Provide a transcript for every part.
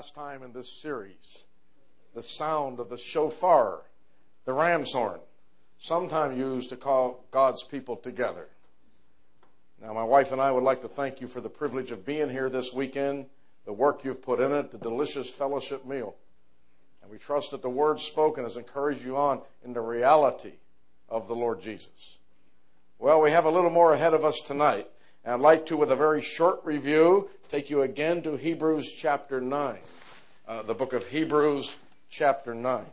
last time in this series. The sound of the shofar, the ram's horn, sometime used to call God's people together. Now, my wife and I would like to thank you for the privilege of being here this weekend, the work you've put in it, the delicious fellowship meal. And we trust that the word spoken has encouraged you on in the reality of the Lord Jesus. Well, we have a little more ahead of us tonight. And I'd like to, with a very short review, take you again to Hebrews chapter 9. Uh, the book of Hebrews chapter 9.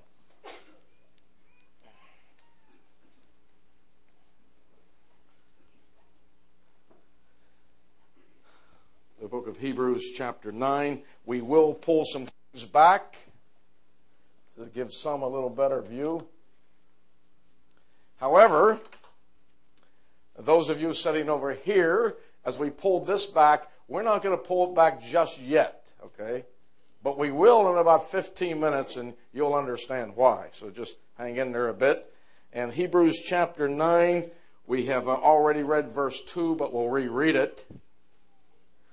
The book of Hebrews chapter 9. We will pull some things back to give some a little better view. However, those of you sitting over here, as we pull this back, we're not going to pull it back just yet, okay? But we will in about 15 minutes and you'll understand why. So just hang in there a bit. And Hebrews chapter 9, we have uh, already read verse 2, but we'll reread it.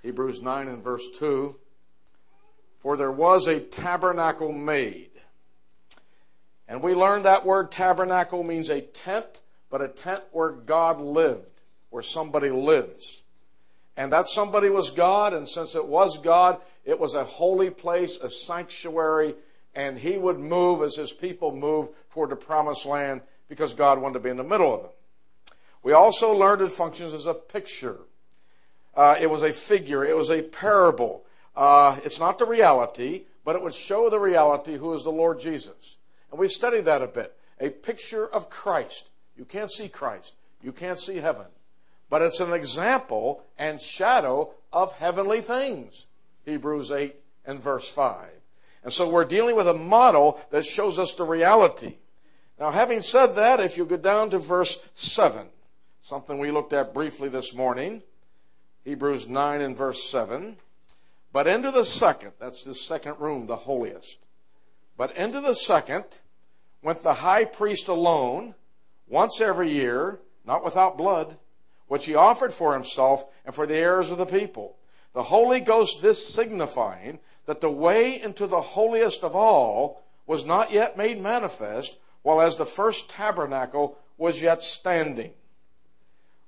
Hebrews 9 and verse 2. For there was a tabernacle made. And we learned that word tabernacle means a tent but a tent where God lived, where somebody lives. And that somebody was God, and since it was God, it was a holy place, a sanctuary, and He would move as His people moved toward the promised land because God wanted to be in the middle of them. We also learned it functions as a picture. Uh, it was a figure. It was a parable. Uh, it's not the reality, but it would show the reality who is the Lord Jesus. And we studied that a bit. A picture of Christ. You can't see Christ. You can't see heaven. But it's an example and shadow of heavenly things. Hebrews 8 and verse 5. And so we're dealing with a model that shows us the reality. Now, having said that, if you go down to verse 7, something we looked at briefly this morning, Hebrews 9 and verse 7. But into the second, that's the second room, the holiest. But into the second went the high priest alone once every year, not without blood, which he offered for himself and for the heirs of the people. The Holy Ghost this signifying that the way into the holiest of all was not yet made manifest, while as the first tabernacle was yet standing.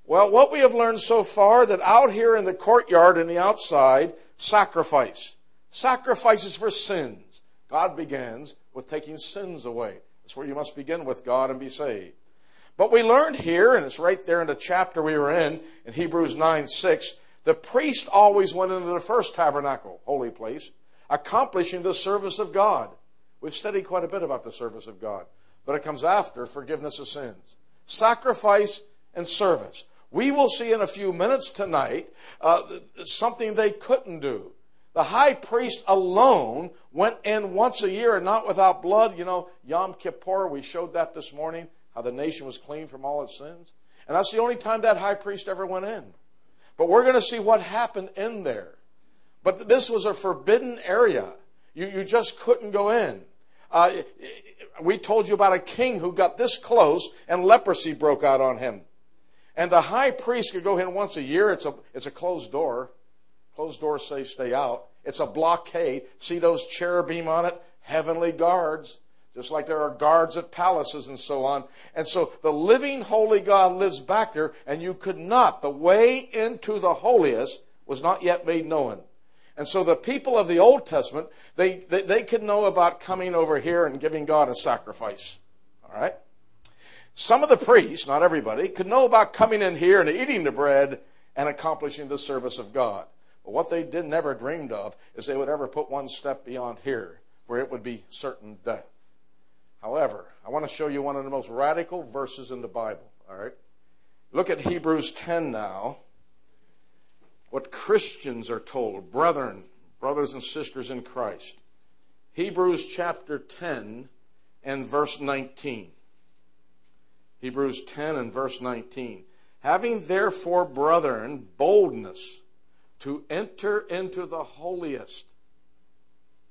Well, what we have learned so far that out here in the courtyard and the outside, sacrifice. Sacrifices for sins. God begins with taking sins away. That's where you must begin with God and be saved. But we learned here, and it's right there in the chapter we were in, in Hebrews 9 6, the priest always went into the first tabernacle, holy place, accomplishing the service of God. We've studied quite a bit about the service of God, but it comes after forgiveness of sins. Sacrifice and service. We will see in a few minutes tonight uh, something they couldn't do. The high priest alone went in once a year and not without blood. You know, Yom Kippur, we showed that this morning how the nation was clean from all its sins. And that's the only time that high priest ever went in. But we're going to see what happened in there. But this was a forbidden area. You, you just couldn't go in. Uh, we told you about a king who got this close and leprosy broke out on him. And the high priest could go in once a year. It's a, it's a closed door. Closed doors say stay out. It's a blockade. See those cherubim on it? Heavenly guards just like there are guards at palaces and so on. And so the living holy God lives back there, and you could not, the way into the holiest was not yet made known. And so the people of the Old Testament, they, they, they could know about coming over here and giving God a sacrifice. All right? Some of the priests, not everybody, could know about coming in here and eating the bread and accomplishing the service of God. But what they did never dreamed of is they would ever put one step beyond here, where it would be certain death. However, I want to show you one of the most radical verses in the Bible. All right? Look at Hebrews 10 now. What Christians are told, brethren, brothers and sisters in Christ. Hebrews chapter 10 and verse 19. Hebrews 10 and verse 19. Having therefore, brethren, boldness to enter into the holiest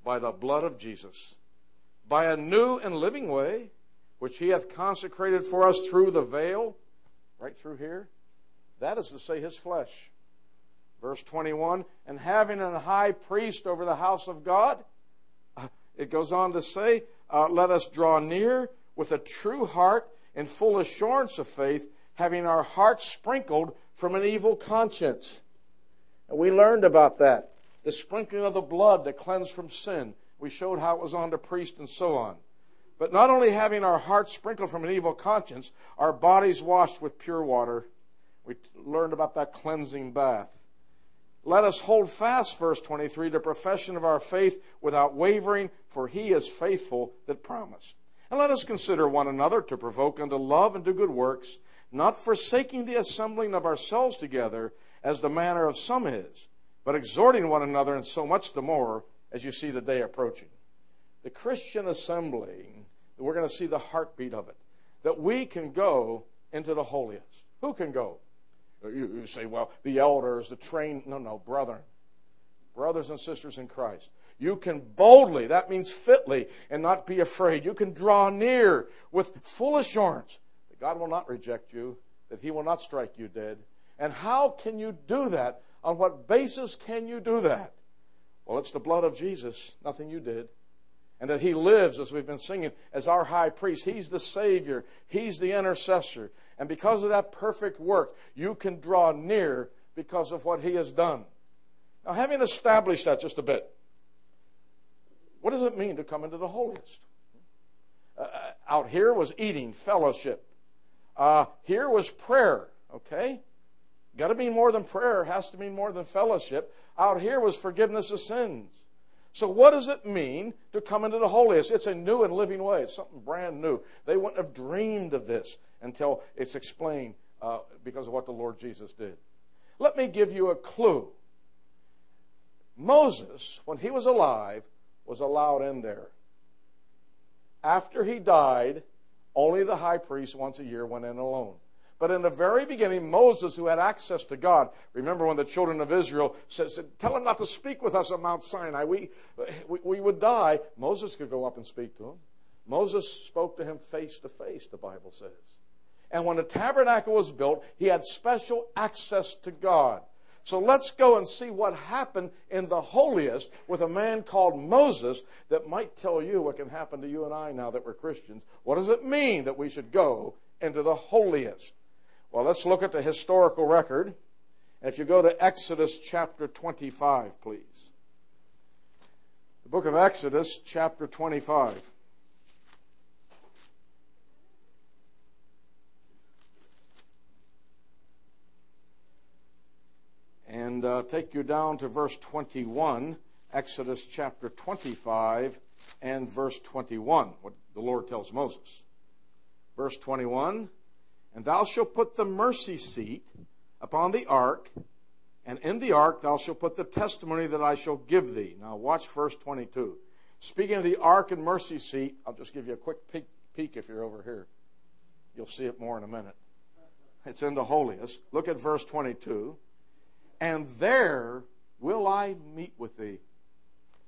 by the blood of Jesus by a new and living way, which he hath consecrated for us through the veil, right through here. That is to say, his flesh. Verse 21 And having an high priest over the house of God, it goes on to say, uh, let us draw near with a true heart and full assurance of faith, having our hearts sprinkled from an evil conscience. And we learned about that. The sprinkling of the blood that cleansed from sin. We showed how it was on the priest and so on. But not only having our hearts sprinkled from an evil conscience, our bodies washed with pure water. We learned about that cleansing bath. Let us hold fast, verse 23, the profession of our faith without wavering, for he is faithful that promised. And let us consider one another to provoke unto love and to good works, not forsaking the assembling of ourselves together, as the manner of some is, but exhorting one another, and so much the more as you see the day approaching. The Christian assembly, we're going to see the heartbeat of it, that we can go into the holiest. Who can go? You, you say, well, the elders, the trained. No, no, brethren. Brothers and sisters in Christ. You can boldly, that means fitly, and not be afraid. You can draw near with full assurance that God will not reject you, that He will not strike you dead. And how can you do that? On what basis can you do that? Well, it's the blood of Jesus, nothing you did. And that He lives, as we've been singing, as our high priest. He's the Savior. He's the intercessor. And because of that perfect work, you can draw near because of what He has done. Now, having established that just a bit, what does it mean to come into the holiest? Uh, out here was eating, fellowship. Uh, here was prayer, okay? Got to be more than prayer, has to be more than fellowship. Out here was forgiveness of sins. So, what does it mean to come into the holiest? It's a new and living way. It's something brand new. They wouldn't have dreamed of this until it's explained uh, because of what the Lord Jesus did. Let me give you a clue. Moses, when he was alive, was allowed in there. After he died, only the high priest once a year went in alone. But in the very beginning, Moses, who had access to God, remember when the children of Israel said, said Tell him not to speak with us on Mount Sinai. We, we, we would die. Moses could go up and speak to him. Moses spoke to him face to face, the Bible says. And when the tabernacle was built, he had special access to God. So let's go and see what happened in the holiest with a man called Moses that might tell you what can happen to you and I now that we're Christians. What does it mean that we should go into the holiest? Well, let's look at the historical record. If you go to Exodus chapter 25, please. The book of Exodus, chapter 25. and uh, take you down to verse 21, Exodus chapter 25 and verse 21, what the Lord tells Moses. Verse 21 And thou shalt put the mercy seat upon the ark, and in the ark thou shalt put the testimony that I shall give thee. Now watch verse 22. Speaking of the ark and mercy seat, I'll just give you a quick peek, peek if you're over here. You'll see it more in a minute. It's in the holiest. Look at verse 22 and there will I meet with thee.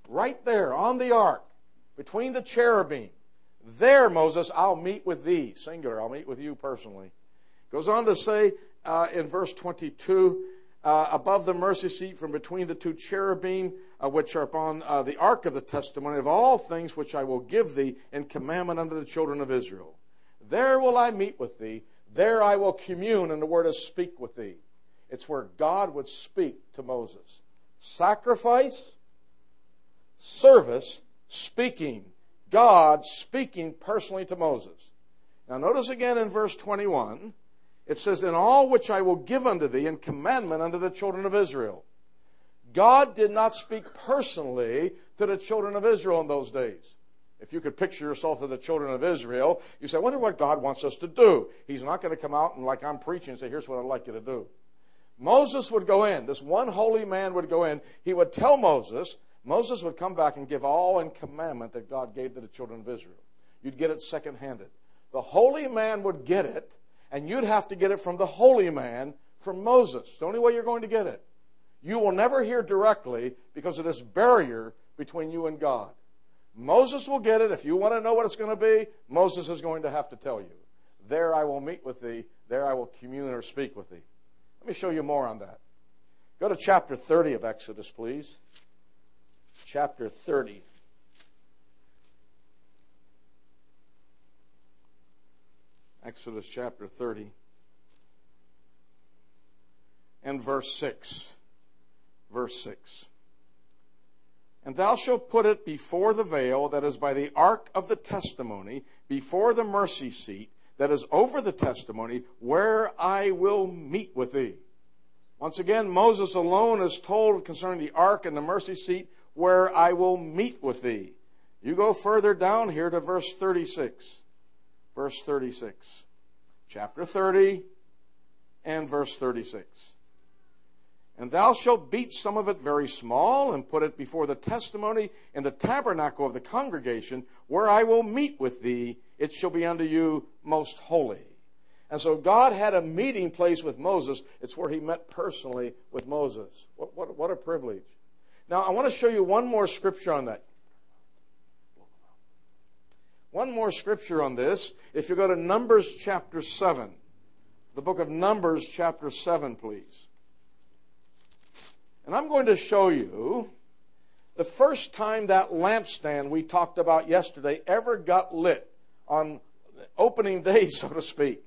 Right there on the ark, between the cherubim. There, Moses, I'll meet with thee. Singular, I'll meet with you personally. Goes on to say uh, in verse 22, uh, above the mercy seat from between the two cherubim, uh, which are upon uh, the ark of the testimony of all things which I will give thee in commandment unto the children of Israel. There will I meet with thee. There I will commune, and the word is speak with thee. It's where God would speak to Moses. Sacrifice, service, speaking. God speaking personally to Moses. Now notice again in verse 21, it says, In all which I will give unto thee in commandment unto the children of Israel. God did not speak personally to the children of Israel in those days. If you could picture yourself as the children of Israel, you say, I wonder what God wants us to do. He's not going to come out and, like I'm preaching, and say, Here's what I'd like you to do. Moses would go in. This one holy man would go in. He would tell Moses. Moses would come back and give all in commandment that God gave to the children of Israel. You'd get it second handed. The holy man would get it, and you'd have to get it from the holy man from Moses. The only way you're going to get it. You will never hear directly because of this barrier between you and God. Moses will get it. If you want to know what it's going to be, Moses is going to have to tell you. There I will meet with thee. There I will commune or speak with thee. Let me show you more on that. Go to chapter 30 of Exodus, please. Chapter 30. Exodus chapter 30 and verse 6. Verse 6. And thou shalt put it before the veil that is by the ark of the testimony, before the mercy seat that is over the testimony, where I will meet with thee. Once again, Moses alone is told concerning the ark and the mercy seat, where I will meet with thee. You go further down here to verse 36. Verse 36. Chapter 30 and verse 36. And thou shalt beat some of it very small, and put it before the testimony in the tabernacle of the congregation, where I will meet with thee. It shall be unto you most holy. And so God had a meeting place with Moses. It's where he met personally with Moses. What, what, what a privilege. Now, I want to show you one more scripture on that. One more scripture on this. If you go to Numbers chapter 7, the book of Numbers chapter 7, please. And I'm going to show you the first time that lampstand we talked about yesterday ever got lit on opening day, so to speak.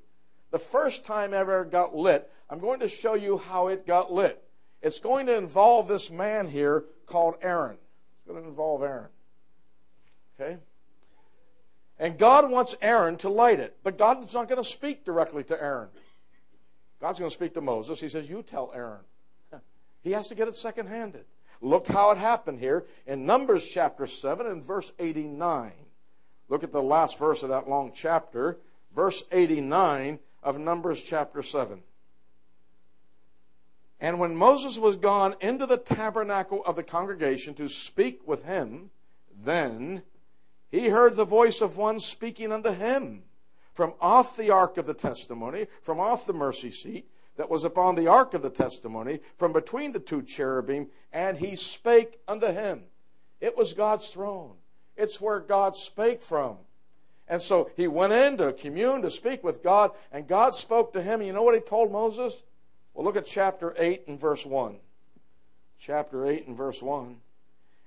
The first time ever got lit, I'm going to show you how it got lit. It's going to involve this man here called Aaron. It's going to involve Aaron. Okay? And God wants Aaron to light it. But God's not going to speak directly to Aaron. God's going to speak to Moses. He says, You tell Aaron. He has to get it second handed. Look how it happened here in Numbers chapter 7 and verse 89. Look at the last verse of that long chapter, verse 89 of Numbers chapter 7. And when Moses was gone into the tabernacle of the congregation to speak with him, then he heard the voice of one speaking unto him from off the ark of the testimony, from off the mercy seat that was upon the ark of the testimony from between the two cherubim, and he spake unto him. It was God's throne. It's where God spake from. And so he went in to commune, to speak with God, and God spoke to him. You know what he told Moses? Well, look at chapter 8 and verse 1. Chapter 8 and verse 1.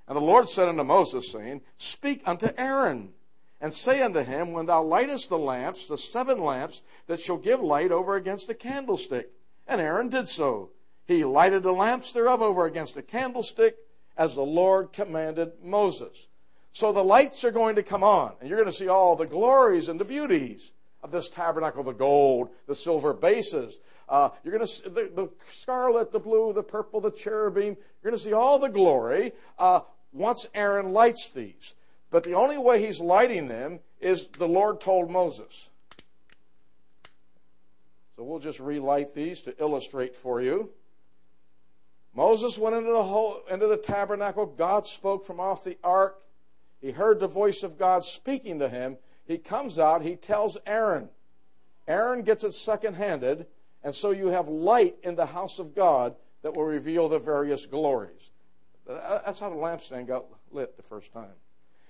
And the Lord said unto Moses, saying, Speak unto Aaron and say unto him, When thou lightest the lamps, the seven lamps that shall give light over against a candlestick. And Aaron did so. He lighted the lamps thereof over against a candlestick as the Lord commanded Moses. So the lights are going to come on, and you're going to see all the glories and the beauties of this tabernacle the gold, the silver bases. Uh, you're going to see the, the, scarlet, the blue, the purple, the cherubim. You're going to see all the glory uh, once Aaron lights these. But the only way he's lighting them is the Lord told Moses. So we'll just relight these to illustrate for you. Moses went into the, whole, into the tabernacle. God spoke from off the ark. He heard the voice of God speaking to him. He comes out. He tells Aaron. Aaron gets it second handed. And so you have light in the house of God that will reveal the various glories. That's how the lampstand got lit the first time.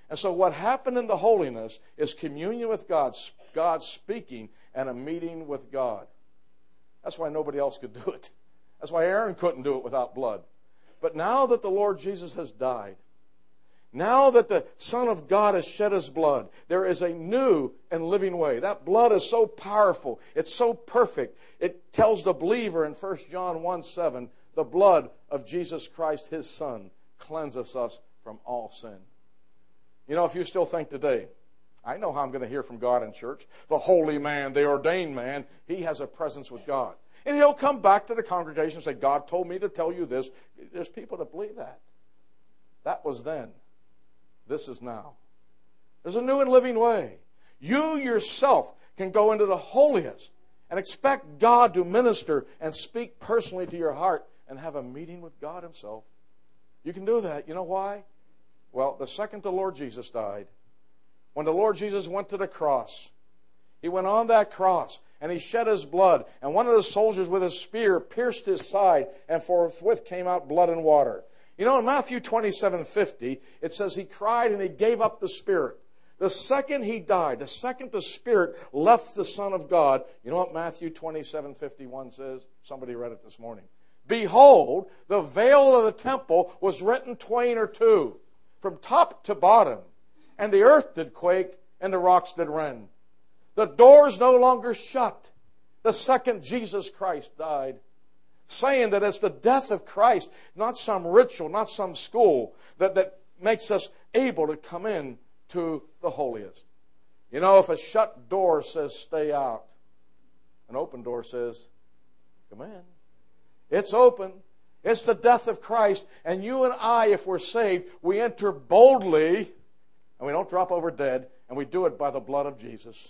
And so what happened in the holiness is communion with God, God speaking, and a meeting with God. That's why nobody else could do it. That's why Aaron couldn't do it without blood. But now that the Lord Jesus has died, now that the Son of God has shed his blood, there is a new and living way. That blood is so powerful. It's so perfect. It tells the believer in 1 John 1 7, the blood of Jesus Christ, his Son, cleanses us from all sin. You know, if you still think today, I know how I'm going to hear from God in church. The holy man, the ordained man, he has a presence with God. And he'll come back to the congregation and say, God told me to tell you this. There's people that believe that. That was then. This is now. There's a new and living way. You yourself can go into the holiest and expect God to minister and speak personally to your heart and have a meeting with God Himself. You can do that. You know why? Well, the second the Lord Jesus died, when the Lord Jesus went to the cross, he went on that cross and he shed his blood, and one of the soldiers with a spear pierced his side, and forthwith came out blood and water. You know, in Matthew 27 50, it says he cried and he gave up the spirit. The second he died, the second the spirit left the Son of God, you know what Matthew 27 51 says? Somebody read it this morning. Behold, the veil of the temple was rent in twain or two from top to bottom. And the earth did quake, and the rocks did rend. The door's no longer shut. The second Jesus Christ died. Saying that it's the death of Christ, not some ritual, not some school, that, that makes us able to come in to the holiest. You know, if a shut door says stay out, an open door says come in. It's open. It's the death of Christ. And you and I, if we're saved, we enter boldly and we don't drop over dead and we do it by the blood of Jesus.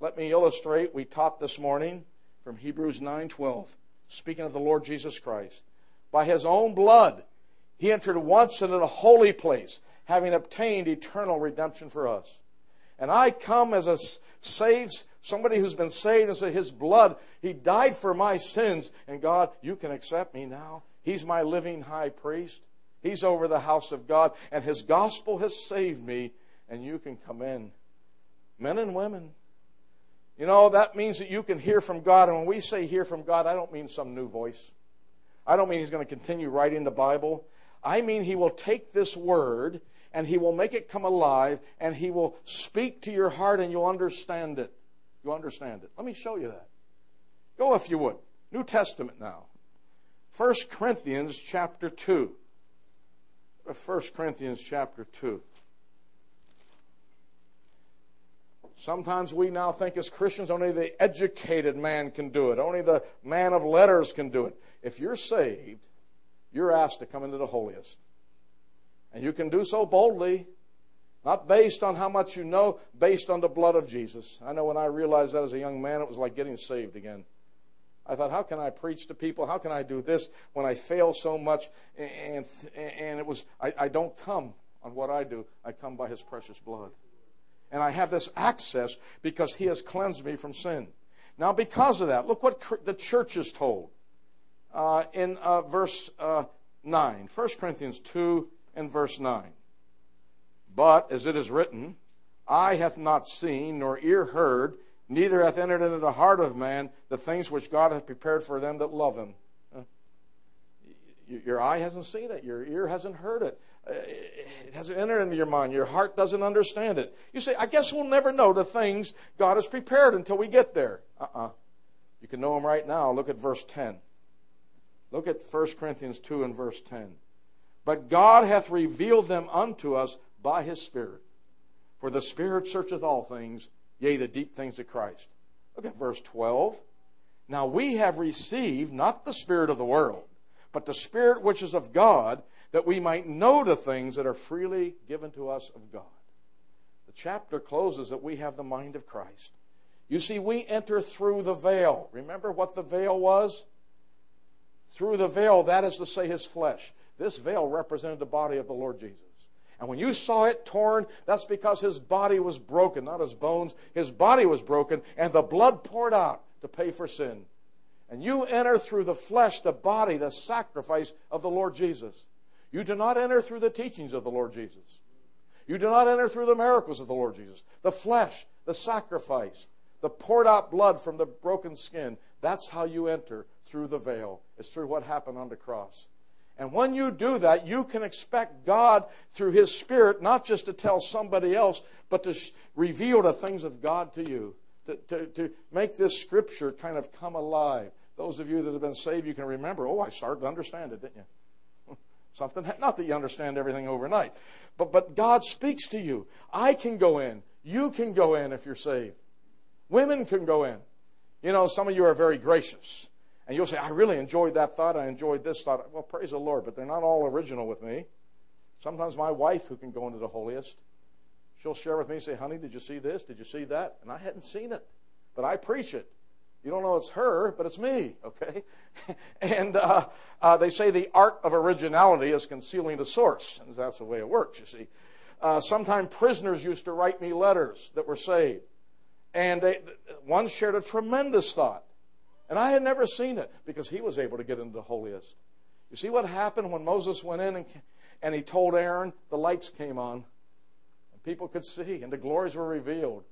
Let me illustrate. We taught this morning from Hebrews 9:12, speaking of the Lord Jesus Christ. By his own blood, he entered once into the holy place, having obtained eternal redemption for us. And I come as a saved, somebody who's been saved and said, His blood, He died for my sins. And God, you can accept me now. He's my living high priest. He's over the house of God, and His gospel has saved me, and you can come in. Men and women. You know, that means that you can hear from God. And when we say hear from God, I don't mean some new voice. I don't mean He's going to continue writing the Bible. I mean He will take this word and He will make it come alive and He will speak to your heart and you'll understand it. You understand it. Let me show you that. Go if you would. New Testament now. 1 Corinthians chapter 2. 1 Corinthians chapter 2. Sometimes we now think as Christians only the educated man can do it. Only the man of letters can do it. If you're saved, you're asked to come into the holiest. And you can do so boldly, not based on how much you know, based on the blood of Jesus. I know when I realized that as a young man, it was like getting saved again. I thought, how can I preach to people? How can I do this when I fail so much? And, and it was, I, I don't come on what I do. I come by His precious blood. And I have this access because He has cleansed me from sin. Now, because of that, look what the church is told uh, in uh, verse uh, 9. 1 Corinthians 2 and verse 9. But, as it is written, eye hath not seen, nor ear heard, neither hath entered into the heart of man the things which God hath prepared for them that love him. Your eye hasn't seen it, your ear hasn't heard it. Uh, it hasn't entered into your mind. Your heart doesn't understand it. You say, I guess we'll never know the things God has prepared until we get there. Uh uh-uh. uh You can know them right now. Look at verse 10. Look at 1 Corinthians 2 and verse 10. But God hath revealed them unto us by his Spirit. For the Spirit searcheth all things, yea, the deep things of Christ. Look at verse 12. Now we have received not the Spirit of the world, but the Spirit which is of God, that we might know the things that are freely given to us of God. The chapter closes that we have the mind of Christ. You see, we enter through the veil. Remember what the veil was? Through the veil, that is to say, his flesh. This veil represented the body of the Lord Jesus. And when you saw it torn, that's because his body was broken, not his bones. His body was broken, and the blood poured out to pay for sin. And you enter through the flesh, the body, the sacrifice of the Lord Jesus. You do not enter through the teachings of the Lord Jesus. You do not enter through the miracles of the Lord Jesus. The flesh, the sacrifice, the poured out blood from the broken skin. That's how you enter through the veil. It's through what happened on the cross. And when you do that, you can expect God through His Spirit not just to tell somebody else, but to sh- reveal the things of God to you, to, to, to make this Scripture kind of come alive. Those of you that have been saved, you can remember, oh, I started to understand it, didn't you? Something, not that you understand everything overnight, but, but God speaks to you. I can go in. You can go in if you're saved. Women can go in. You know, some of you are very gracious. And you'll say, I really enjoyed that thought. I enjoyed this thought. Well, praise the Lord, but they're not all original with me. Sometimes my wife, who can go into the holiest, she'll share with me, say, honey, did you see this? Did you see that? And I hadn't seen it, but I preach it. You don't know it's her, but it's me, okay? and uh, uh, they say the art of originality is concealing the source. And that's the way it works, you see. Uh, sometimes prisoners used to write me letters that were saved. And they, one shared a tremendous thought. And I had never seen it because he was able to get into the holiest. You see what happened when Moses went in and, and he told Aaron, the lights came on and people could see and the glories were revealed.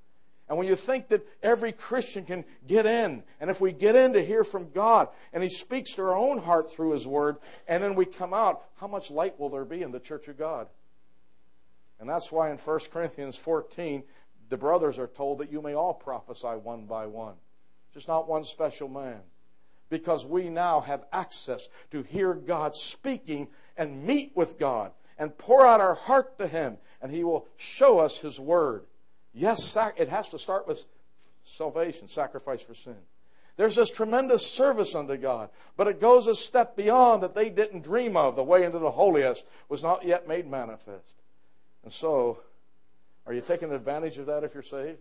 And when you think that every Christian can get in, and if we get in to hear from God, and He speaks to our own heart through His Word, and then we come out, how much light will there be in the church of God? And that's why in 1 Corinthians 14, the brothers are told that you may all prophesy one by one, just not one special man. Because we now have access to hear God speaking and meet with God and pour out our heart to Him, and He will show us His Word. Yes, it has to start with salvation, sacrifice for sin. There's this tremendous service unto God, but it goes a step beyond that they didn't dream of. The way into the holiest was not yet made manifest. And so, are you taking advantage of that if you're saved?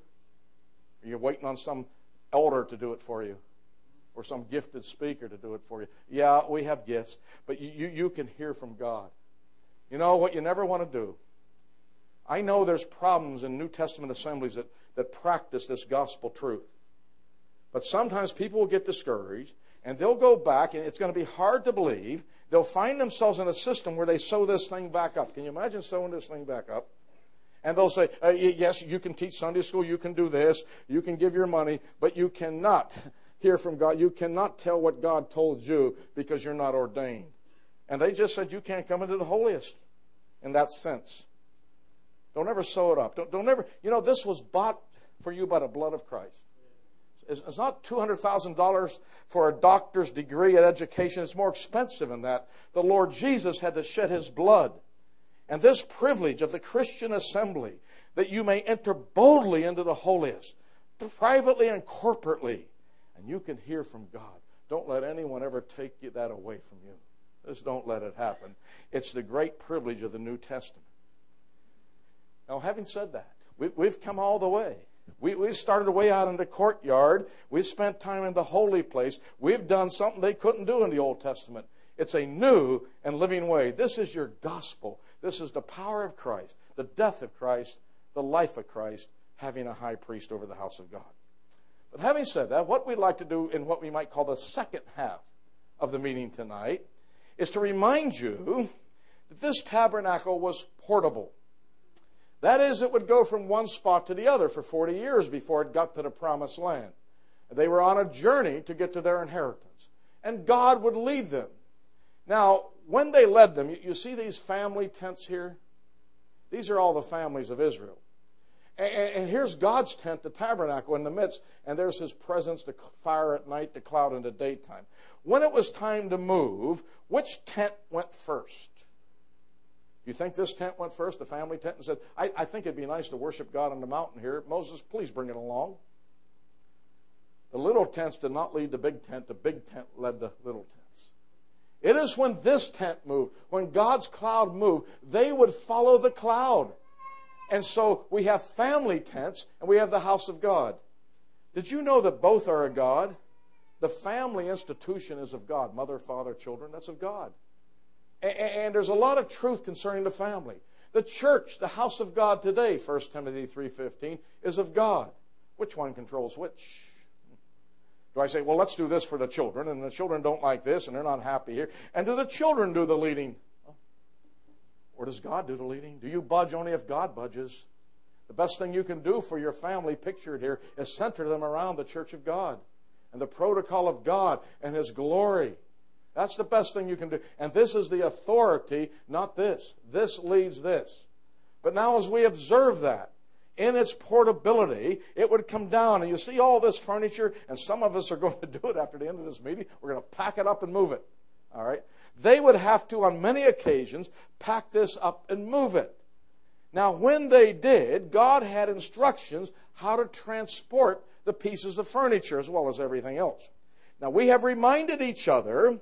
Are you waiting on some elder to do it for you? Or some gifted speaker to do it for you? Yeah, we have gifts, but you, you, can hear from God. You know what you never want to do? I know there's problems in New Testament assemblies that, that practice this gospel truth. But sometimes people will get discouraged and they'll go back and it's going to be hard to believe. They'll find themselves in a system where they sew this thing back up. Can you imagine sewing this thing back up? And they'll say, uh, yes, you can teach Sunday school, you can do this, you can give your money, but you cannot hear from God. You cannot tell what God told you because you're not ordained. And they just said you can't come into the holiest in that sense. Don't ever sew it up. Don't, don't ever, you know, this was bought for you by the blood of Christ. It's, it's not $200,000 for a doctor's degree at education. It's more expensive than that. The Lord Jesus had to shed his blood and this privilege of the Christian assembly that you may enter boldly into the holiest, privately and corporately, and you can hear from God. Don't let anyone ever take that away from you. Just don't let it happen. It's the great privilege of the New Testament. Now, having said that, we, have come all the way. We, we've started way out in the courtyard. We've spent time in the holy place. We've done something they couldn't do in the Old Testament. It's a new and living way. This is your gospel. This is the power of Christ, the death of Christ, the life of Christ, having a high priest over the house of God. But having said that, what we'd like to do in what we might call the second half of the meeting tonight is to remind you that this tabernacle was portable. That is, it would go from one spot to the other for 40 years before it got to the promised land. They were on a journey to get to their inheritance. And God would lead them. Now, when they led them, you, see these family tents here? These are all the families of Israel. And, and, here's God's tent, the tabernacle in the midst, and there's his presence, the fire at night, the cloud in the daytime. When it was time to move, which tent went first? You think this tent went first, the family tent, and said, I, I think it'd be nice to worship God on the mountain here. Moses, please bring it along. The little tents did not lead the big tent, the big tent led the little tent. It is when this tent moved, when God's cloud moved, they would follow the cloud. And so we have family tents and we have the house of God. Did you know that both are of God? The family institution is of God. Mother, father, children, that's of God. And there's a lot of truth concerning the family. The church, the house of God today, 1 Timothy 3.15, is of God. Which one controls which? Do I say, well, let's do this for the children, and the children don't like this, and they're not happy here? And do the children do the leading? Or does God do the leading? Do you budge only if God budges? The best thing you can do for your family pictured here is center them around the church of God and the protocol of God and His glory. That's the best thing you can do. And this is the authority, not this. This leads this. But now, as we observe that, in its portability, it would come down. And you see all this furniture, and some of us are going to do it after the end of this meeting. We're going to pack it up and move it. All right? They would have to, on many occasions, pack this up and move it. Now, when they did, God had instructions how to transport the pieces of furniture as well as everything else. Now, we have reminded each other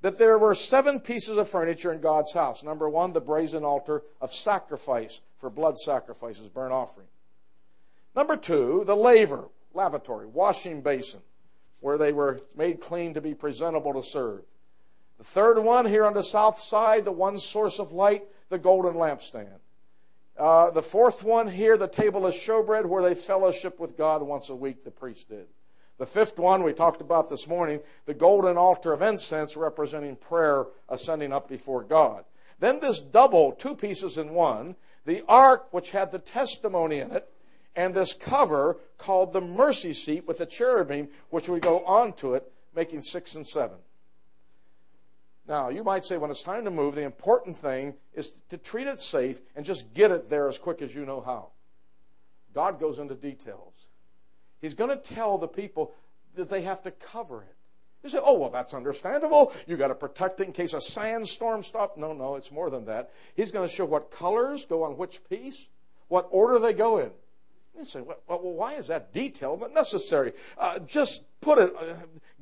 that there were seven pieces of furniture in God's house. Number one, the brazen altar of sacrifice for blood sacrifices, burnt offering. Number two, the laver, lavatory, washing basin, where they were made clean to be presentable to serve. The third one here on the south side, the one source of light, the golden lampstand. Uh, the fourth one here, the table of showbread, where they fellowship with God once a week, the priest did. The fifth one we talked about this morning, the golden altar of incense representing prayer ascending up before God. Then this double, two pieces in one, the ark which had the testimony in it, and this cover called the mercy seat with the cherubim, which would go onto it, making six and seven. Now, you might say when it's time to move, the important thing is to treat it safe and just get it there as quick as you know how. God goes into details. He's going to tell the people that they have to cover it. You say, oh, well, that's understandable. You got to protect it in case a sandstorm stops. No, no, it's more than that. He's going to show what colors go on which piece, what order they go in. You say, well, well why is that detail but necessary? Uh, just put it, uh,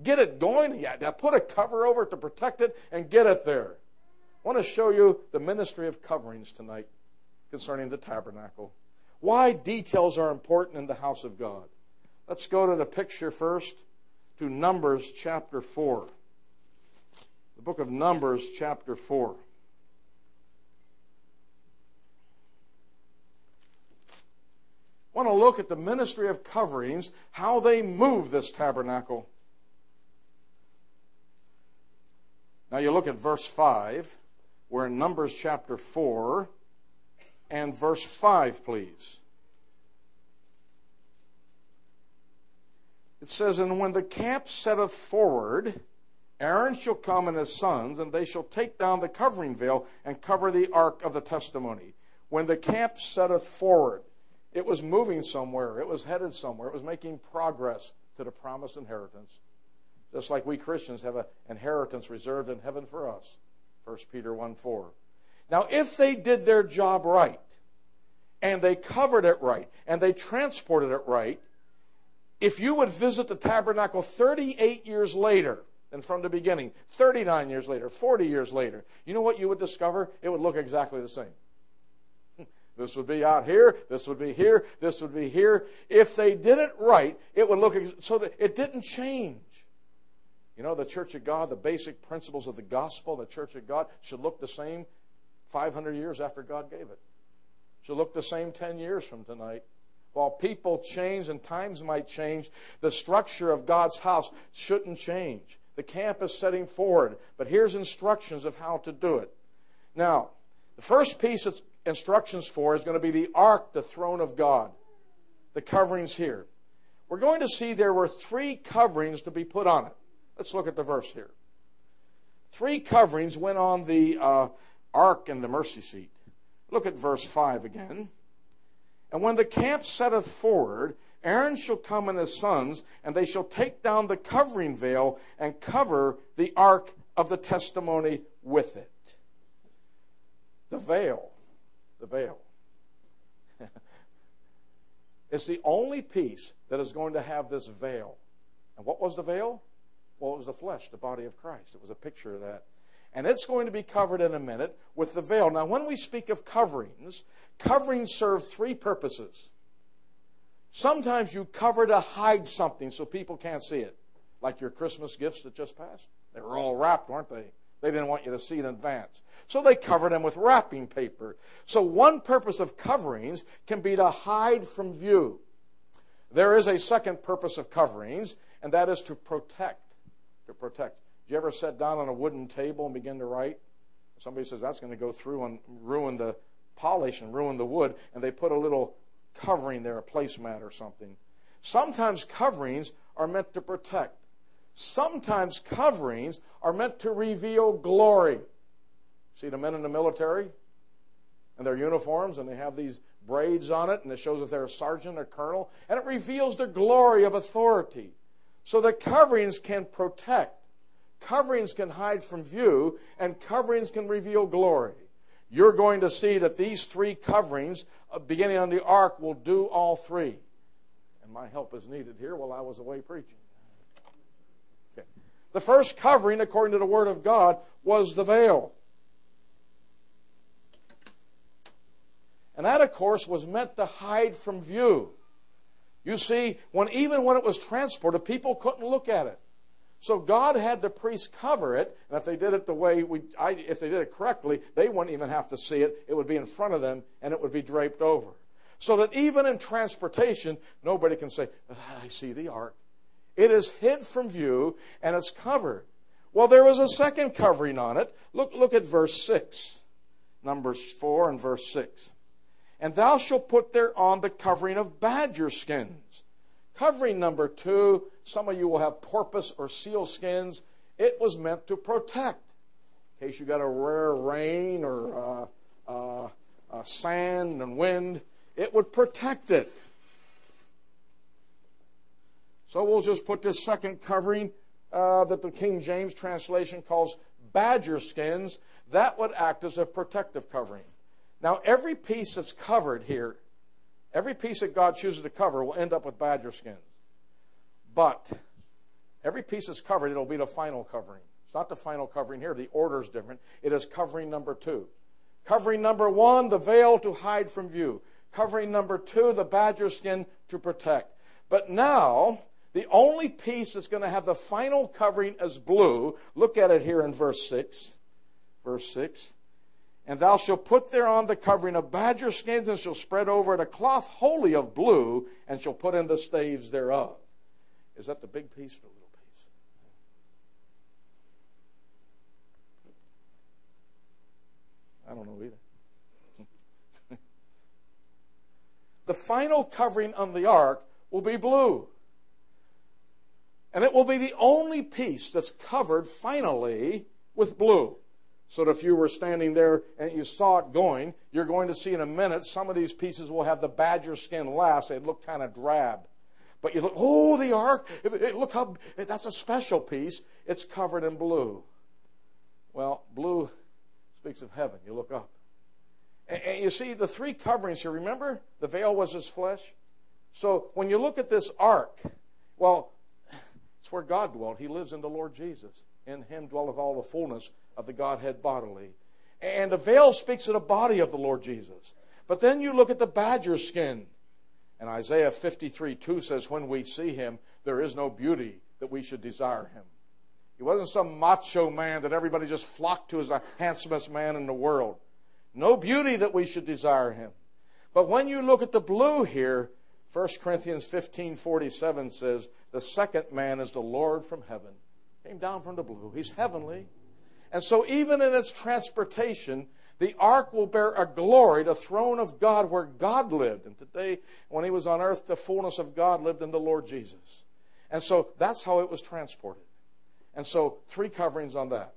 get it going. Yeah, now put a cover over it to protect it and get it there. I want to show you the ministry of coverings tonight concerning the tabernacle. Why details are important in the house of God. Let's go to the picture first to Numbers chapter 4. The book of Numbers chapter 4. I want to look at the ministry of coverings, how they move this tabernacle. Now you look at verse 5. We're in Numbers chapter 4 and verse 5, please. It says, And when the camp setteth forward, Aaron shall come and his sons, and they shall take down the covering veil and cover the ark of the testimony. When the camp setteth forward, it was moving somewhere, it was headed somewhere, it was making progress to the promised inheritance. Just like we Christians have an inheritance reserved in heaven for us. 1 Peter 1 4. Now, if they did their job right, and they covered it right, and they transported it right, if you would visit the tabernacle 38 years later than from the beginning, 39 years later, 40 years later, you know what you would discover? It would look exactly the same. This would be out here, this would be here, this would be here. If they did it right, it would look so that it didn't change. You know, the Church of God, the basic principles of the gospel, the Church of God should look the same 500 years after God gave it. Should look the same 10 years from tonight. While people change and times might change, the structure of God's house shouldn't change. The camp is setting forward, but here's instructions of how to do it. Now, the first piece of instructions for is going to be the ark, the throne of God. The coverings here. We're going to see there were three coverings to be put on it. Let's look at the verse here. Three coverings went on the uh, ark and the mercy seat. Look at verse 5 again. And when the camp setteth forward, Aaron shall come and his sons, and they shall take down the covering veil and cover the ark of the testimony with it. The veil, the veil, is the only piece that is going to have this veil. And what was the veil? Well, it was the flesh, the body of Christ. It was a picture of that. And it's going to be covered in a minute with the veil. Now, when we speak of coverings, coverings serve three purposes. Sometimes you cover to hide something so people can't see it, like your Christmas gifts that just passed. They were all wrapped, weren't they? They didn't want you to see in advance. So they covered them with wrapping paper. So one purpose of coverings can be to hide from view. There is a second purpose of coverings, and that is to protect. To protect. Do you ever sit down on a wooden table and begin to write? Somebody says that's going to go through and ruin the polish and ruin the wood, and they put a little covering there, a placemat or something. Sometimes coverings are meant to protect. Sometimes coverings are meant to reveal glory. See the men in the military and their uniforms, and they have these braids on it, and it shows if they're a sergeant or colonel, and it reveals the glory of authority. So the coverings can protect. Coverings can hide from view, and coverings can reveal glory. You're going to see that these three coverings, uh, beginning on the ark, will do all three. And my help is needed here while I was away preaching. Okay. The first covering, according to the Word of God, was the veil. And that, of course, was meant to hide from view. You see, when even when it was transported, people couldn't look at it. So God had the priests cover it, and if they did it the way we, I, if they did it correctly, they wouldn't even have to see it. It would be in front of them, and it would be draped over. So that even in transportation, nobody can say, ah, I see the ark. It is hid from view, and it's covered. Well, there was a second covering on it. Look, look at verse 6. Numbers 4 and verse 6. And thou shalt put thereon the covering of badger skins Covering number two, some of you will have porpoise or seal skins. It was meant to protect in case you got a rare rain or uh, uh, uh, sand and wind. It would protect it. So we'll just put this second covering uh, that the King James translation calls badger skins. That would act as a protective covering. Now, every piece that's covered here every piece that God chooses to cover will end up with badger skins. But every piece that's covered, it'll be the final covering. It's not the final covering here. The order is different. It is covering number two. Covering number one, the veil to hide from view. Covering number two, the badger skin to protect. But now, the only piece that's going to have the final covering as blue, look at it here in verse 6. Verse 6. And thou shalt put thereon the covering of badger skins, and shall spread over it a cloth wholly of blue, and shall put in the staves thereof. Is that the big piece or the little piece? I don't know either. the final covering on the ark will be blue. And it will be the only piece that's covered finally with blue. So that if you were standing there and you saw it going, you're going to see in a minute some of these pieces will have the badger skin last. They look kind of drab. But you look, oh, the ark, look how, that's a special piece. It's covered in blue. Well, blue speaks of heaven. You look up. And you see the three coverings here. Remember, the veil was his flesh. So when you look at this ark, well, it's where God dwelt. He lives in the Lord Jesus. In him dwelleth all the fullness of the Godhead bodily. And the veil speaks of the body of the Lord Jesus. But then you look at the badger skin. And Isaiah 53 2 says, When we see him, there is no beauty that we should desire him. He wasn't some macho man that everybody just flocked to as the handsomest man in the world. No beauty that we should desire him. But when you look at the blue here, 1 Corinthians 15 47 says, The second man is the Lord from heaven. Came down from the blue. He's heavenly. And so, even in its transportation, the ark will bear a glory, the throne of God where God lived. And today, when he was on earth, the fullness of God lived in the Lord Jesus. And so that's how it was transported. And so, three coverings on that.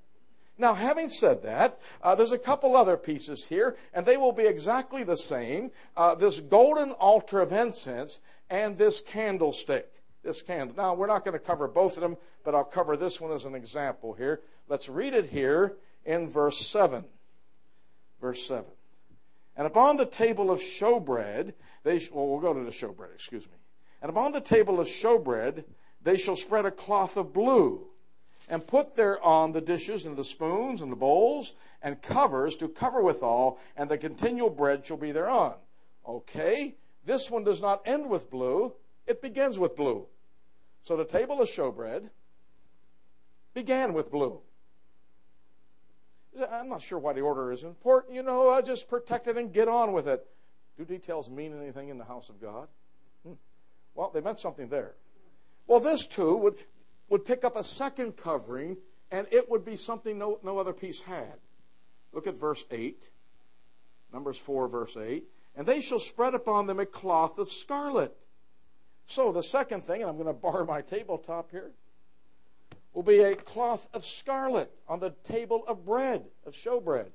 Now, having said that, uh, there's a couple other pieces here, and they will be exactly the same. Uh, this golden altar of incense and this candlestick. This candle. Now, we're not going to cover both of them, but I'll cover this one as an example here. Let's read it here in verse 7. Verse 7. And upon the table of showbread, they, sh- well, we'll go to the showbread, excuse me. And upon the table of showbread, they shall spread a cloth of blue, and put thereon the dishes and the spoons and the bowls and covers to cover withal, and the continual bread shall be thereon. Okay, this one does not end with blue, it begins with blue. So the table of showbread began with blue. I'm not sure why the order is important. You know, I just protect it and get on with it. Do details mean anything in the house of God? Hmm. Well, they meant something there. Well, this too would, would pick up a second covering, and it would be something no, no other piece had. Look at verse 8. Numbers 4, verse 8. And they shall spread upon them a cloth of scarlet. So the second thing, and I'm going to bar my tabletop here will be a cloth of scarlet on the table of bread, of showbread.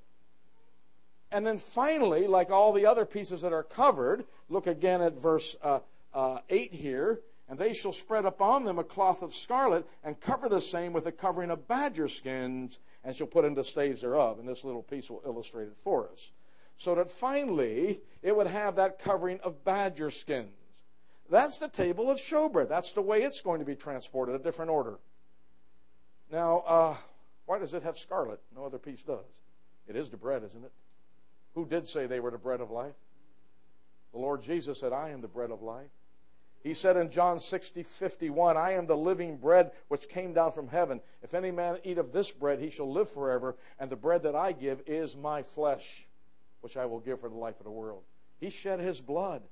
And then finally, like all the other pieces that are covered, look again at verse uh, uh, 8 here. And they shall spread upon them a cloth of scarlet, and cover the same with a covering of badger skins, and shall put in the staves thereof. And this little piece will illustrate it for us. So that finally, it would have that covering of badger skins. That's the table of showbread. That's the way it's going to be transported, a different order. Now, uh, why does it have scarlet? No other piece does. It is the bread, isn't it? Who did say they were the bread of life? The Lord Jesus said, I am the bread of life. He said in John 60, 51, I am the living bread which came down from heaven. If any man eat of this bread, he shall live forever. And the bread that I give is my flesh, which I will give for the life of the world. He shed his blood.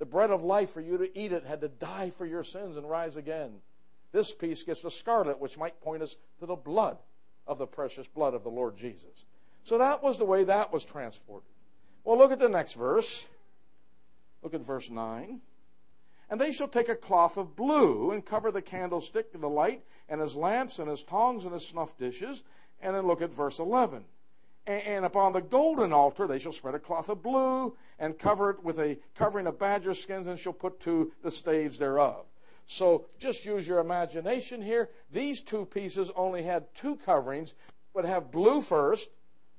The bread of life for you to eat it had to die for your sins and rise again. This piece gets the scarlet, which might point us to the blood of the precious blood of the Lord Jesus. So that was the way that was transported. Well, look at the next verse. Look at verse 9. And they shall take a cloth of blue and cover the candlestick and the light and his lamps and his tongs and his snuff dishes. And then look at verse 11. And upon the golden altar they shall spread a cloth of blue and cover it with a covering of badger skins and shall put to the staves thereof. So just use your imagination here. These two pieces only had two coverings, would have blue first,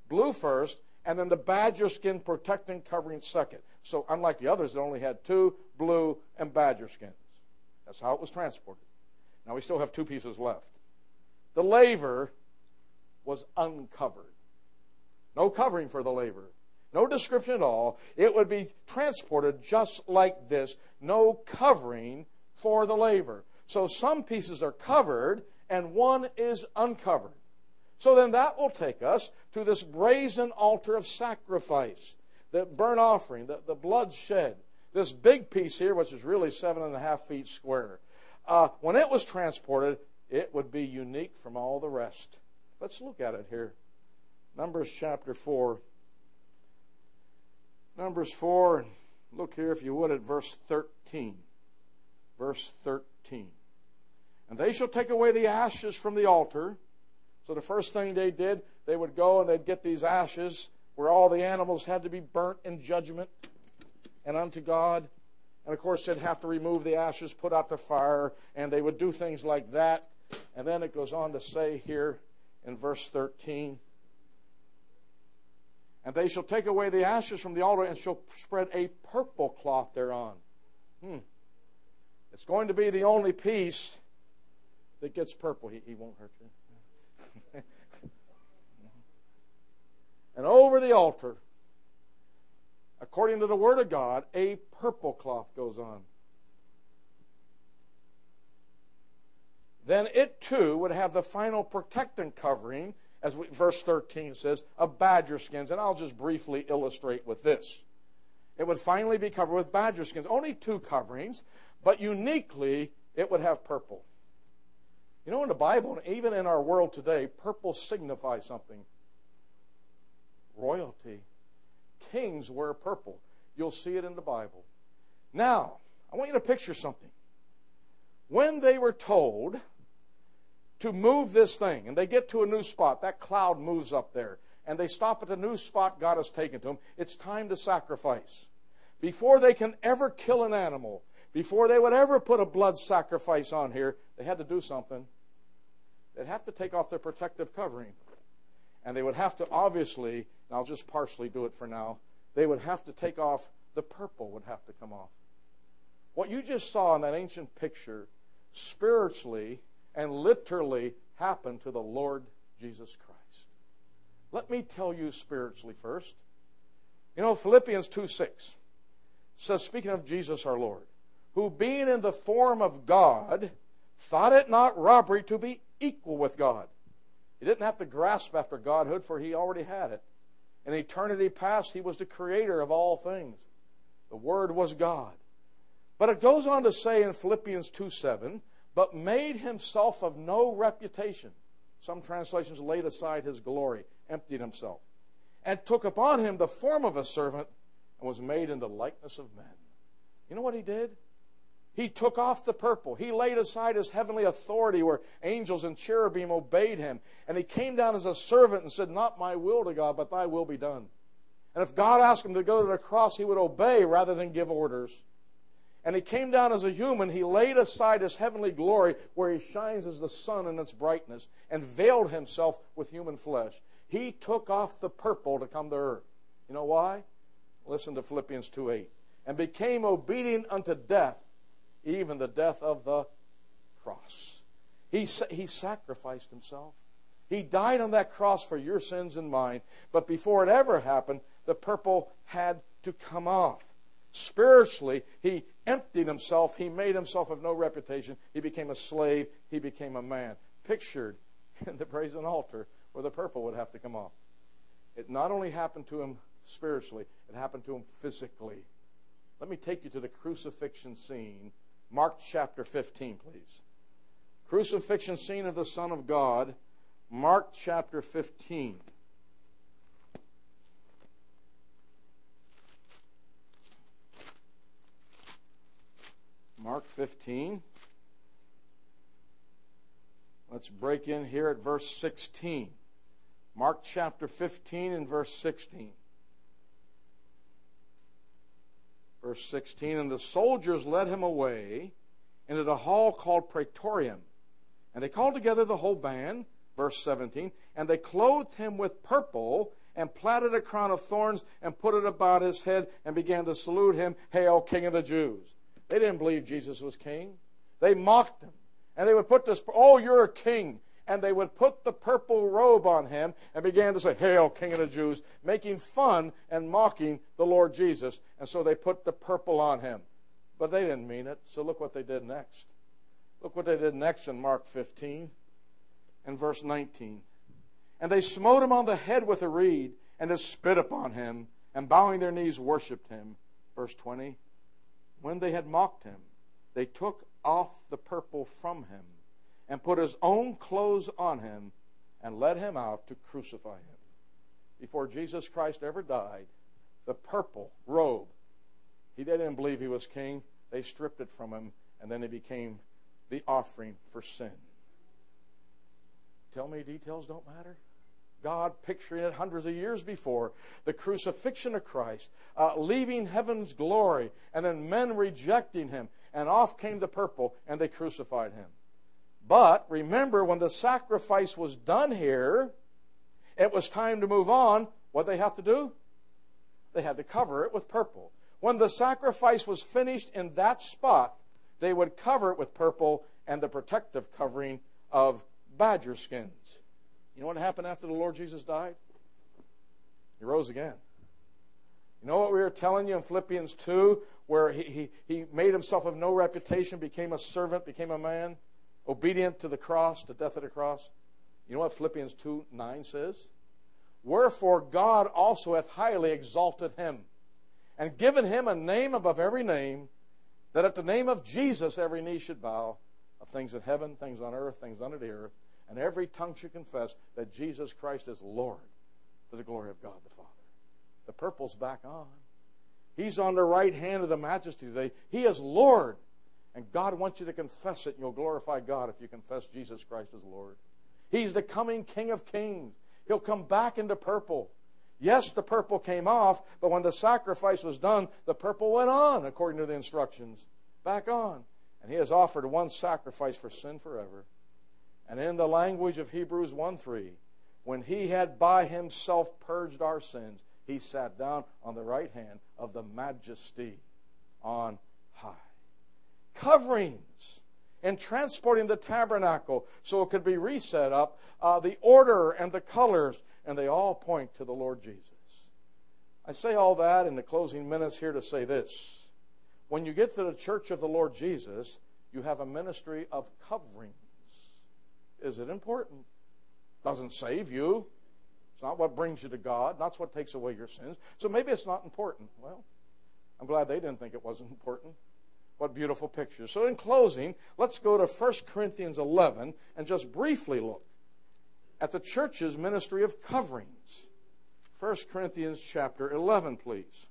blue first, and then the badger skin protecting covering second. So unlike the others, it only had two, blue, and badger skins. That's how it was transported. Now we still have two pieces left. The laver was uncovered. No covering for the laver. No description at all. It would be transported just like this. No covering for the laver. So some pieces are covered and one is uncovered. So then that will take us to this brazen altar of sacrifice, the burnt offering, the, the blood shed. This big piece here, which is really seven and a half feet square. Uh, when it was transported, it would be unique from all the rest. Let's look at it here. Numbers chapter 4. Numbers 4, look here, if you would, at verse 13. Verse 13. And they shall take away the ashes from the altar. So the first thing they did, they would go and they'd get these ashes where all the animals had to be burnt in judgment and unto God. And of course, they'd have to remove the ashes, put out the fire, and they would do things like that. And then it goes on to say here in verse 13 And they shall take away the ashes from the altar and shall spread a purple cloth thereon. Hmm. It's going to be the only piece that gets purple. He, he won't hurt you. and over the altar, according to the Word of God, a purple cloth goes on. Then it too would have the final protectant covering, as we, verse 13 says, of badger skins. And I'll just briefly illustrate with this. It would finally be covered with badger skins. Only two coverings, but uniquely, it would have purple. You know, in the Bible, and even in our world today, purple signifies something royalty. Kings wear purple. You'll see it in the Bible. Now, I want you to picture something. When they were told to move this thing, and they get to a new spot, that cloud moves up there, and they stop at the new spot God has taken to them, it's time to sacrifice. Before they can ever kill an animal, before they would ever put a blood sacrifice on here, they had to do something. They'd have to take off their protective covering. And they would have to, obviously, and I'll just partially do it for now, they would have to take off, the purple would have to come off. What you just saw in that ancient picture, spiritually and literally happened to the Lord Jesus Christ. Let me tell you spiritually first. You know, Philippians 2 6 says, speaking of Jesus our Lord, who being in the form of God, thought it not robbery to be equal with God. He didn't have to grasp after Godhood, for he already had it. In eternity past, he was the creator of all things. The Word was God. But it goes on to say in Philippians 2 7, but made himself of no reputation. Some translations laid aside his glory, emptied himself, and took upon him the form of a servant, and was made in the likeness of men. You know what he did? He took off the purple. He laid aside his heavenly authority where angels and cherubim obeyed him. And he came down as a servant and said, Not my will to God, but thy will be done. And if God asked him to go to the cross, he would obey rather than give orders. And he came down as a human. He laid aside his heavenly glory where he shines as the sun in its brightness and veiled himself with human flesh. He took off the purple to come to earth. You know why? Listen to Philippians 2 8. And became obedient unto death even the death of the cross. He, he sacrificed himself. He died on that cross for your sins and mine. But before it ever happened, the purple had to come off. Spiritually, he emptied himself. He made himself of no reputation. He became a slave. He became a man. Pictured in the brazen altar where the purple would have to come off. It not only happened to him spiritually, it happened to him physically. Let me take you to the crucifixion scene Mark chapter 15, please. Crucifixion scene of the Son of God, Mark chapter 15. Mark 15. Let's break in here at verse 16. Mark chapter 15 and verse 16. Verse 16 And the soldiers led him away into the hall called Praetorium. And they called together the whole band, verse 17, and they clothed him with purple and platted a crown of thorns and put it about his head and began to salute him, Hail, King of the Jews. They didn't believe Jesus was king. They mocked him. And they would put this, oh, you're a king. And they would put the purple robe on him and began to say, Hail, King of the Jews, making fun and mocking the Lord Jesus. And so they put the purple on him. But they didn't mean it. So look what they did next. Look what they did next in Mark 15 and verse 19. And they smote him on the head with a reed and did spit upon him and bowing their knees worshipped him. Verse 20. When they had mocked him, they took off the purple from him and put his own clothes on him and led him out to crucify him. Before Jesus Christ ever died, the purple robe, he didn't believe he was king. They stripped it from him, and then he became the offering for sin. Tell me details don't matter? God picturing it hundreds of years before the crucifixion of Christ, uh, leaving heaven's glory, and then men rejecting him and off came the purple, and they crucified him. But remember, when the sacrifice was done here, it was time to move on. What they have to do? They had to cover it with purple. When the sacrifice was finished in that spot, they would cover it with purple and the protective covering of badger skins. You know what happened after the Lord Jesus died? He rose again. You know what we were telling you in Philippians 2 where he, he, he made himself of no reputation, became a servant, became a man, obedient to the cross, to death of the cross. You know what Philippians 2 9 says? Wherefore God also hath highly exalted him, and given him a name above every name, that at the name of Jesus every knee should bow, of things in heaven, things on earth, things under the earth, and every tongue should confess that Jesus Christ is Lord to the glory of God the Father. The purple's back on. He's on the right hand of the majesty today. He is Lord. And God wants you to confess it, and you'll glorify God if you confess Jesus Christ as Lord. He's the coming King of Kings. He'll come back into purple. Yes, the purple came off, but when the sacrifice was done, the purple went on, according to the instructions. Back on. And he has offered one sacrifice for sin forever. And in the language of Hebrews 1 3, when he had by himself purged our sins, he sat down on the right hand of the majesty on high. Coverings and transporting the tabernacle so it could be reset up, uh, the order and the colors, and they all point to the Lord Jesus. I say all that in the closing minutes here to say this. When you get to the church of the Lord Jesus, you have a ministry of coverings. Is it important? Doesn't save you It's not what brings you to God. That's what takes away your sins. So maybe it's not important. Well, I'm glad they didn't think it wasn't important. What beautiful pictures. So in closing, let's go to 1 Corinthians 11 and just briefly look at the church's ministry of coverings. 1 Corinthians chapter 11, please.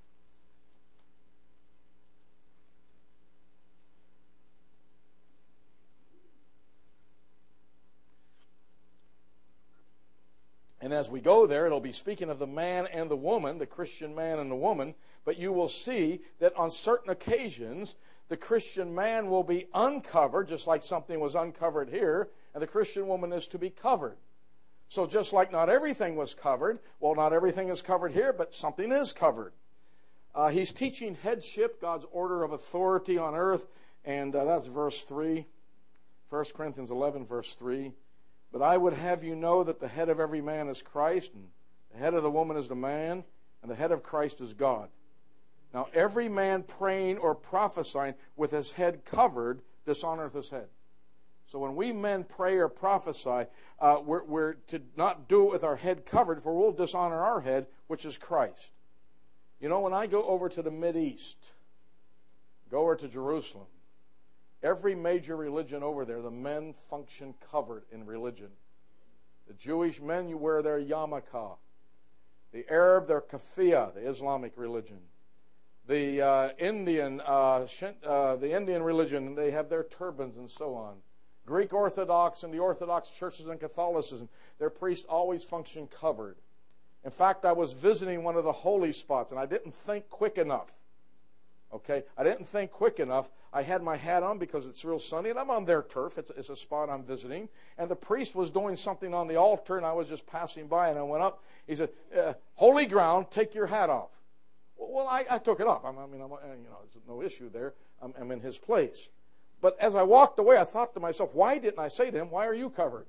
And as we go there, it'll be speaking of the man and the woman, the Christian man and the woman. But you will see that on certain occasions, the Christian man will be uncovered, just like something was uncovered here, and the Christian woman is to be covered. So just like not everything was covered, well, not everything is covered here, but something is covered. Uh, he's teaching headship, God's order of authority on earth, and uh, that's verse 3. 1 Corinthians 11, verse 3. But I would have you know that the head of every man is Christ, and the head of the woman is the man, and the head of Christ is God. Now, every man praying or prophesying with his head covered dishonoreth his head. So when we men pray or prophesy, uh, we're, we're, to not do it with our head covered, for we'll dishonor our head, which is Christ. You know, when I go over to the Mid East, go over to Jerusalem, Every major religion over there, the men function covered in religion. The Jewish men, you wear their yarmulke. The Arab, their kafia, the Islamic religion. The uh, Indian, uh, uh, the Indian religion, they have their turbans and so on. Greek Orthodox and the Orthodox churches and Catholicism, their priests always function covered. In fact, I was visiting one of the holy spots and I didn't think quick enough Okay, I didn't think quick enough. I had my hat on because it's real sunny, and I'm on their turf. It's, it's a spot I'm visiting. And the priest was doing something on the altar, and I was just passing by, and I went up. He said, uh, "Holy ground, take your hat off." Well, I, I took it off. I mean, I'm, uh, you know, there's no issue there. I'm, I'm in his place. But as I walked away, I thought to myself, why didn't I say to him, "Why are you covered?"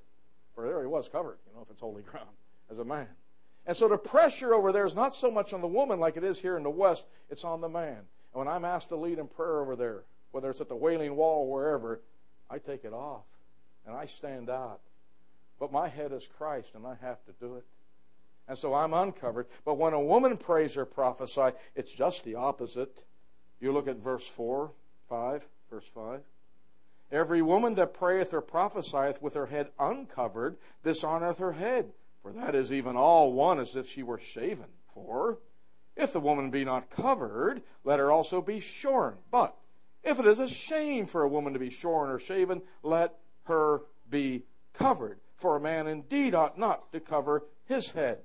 For there he was covered. You know, if it's holy ground as a man. And so the pressure over there is not so much on the woman like it is here in the West, it's on the man. And when I'm asked to lead in prayer over there, whether it's at the Wailing Wall or wherever, I take it off and I stand out. But my head is Christ and I have to do it. And so I'm uncovered. But when a woman prays or prophesies, it's just the opposite. You look at verse 4, 5, verse 5. Every woman that prayeth or prophesieth with her head uncovered dishonoreth her head, for that is even all one as if she were shaven. For if the woman be not covered, let her also be shorn. But if it is a shame for a woman to be shorn or shaven, let her be covered. For a man indeed ought not to cover his head.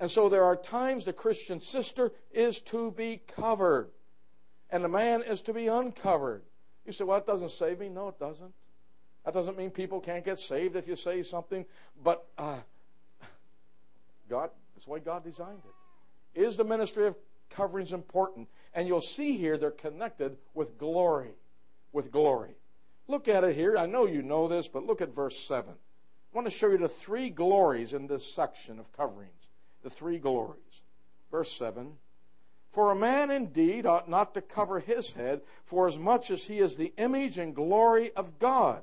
And so there are times the Christian sister is to be covered, and the man is to be uncovered. You say, well, it doesn't save me. No, it doesn't. That doesn't mean people can't get saved if you say something, but uh, God, that's the way God designed it. Is the ministry of coverings important? And you'll see here they're connected with glory. With glory. Look at it here. I know you know this, but look at verse 7. I want to show you the three glories in this section of coverings. The three glories. Verse 7. For a man indeed ought not to cover his head, for as much as he is the image and glory of God.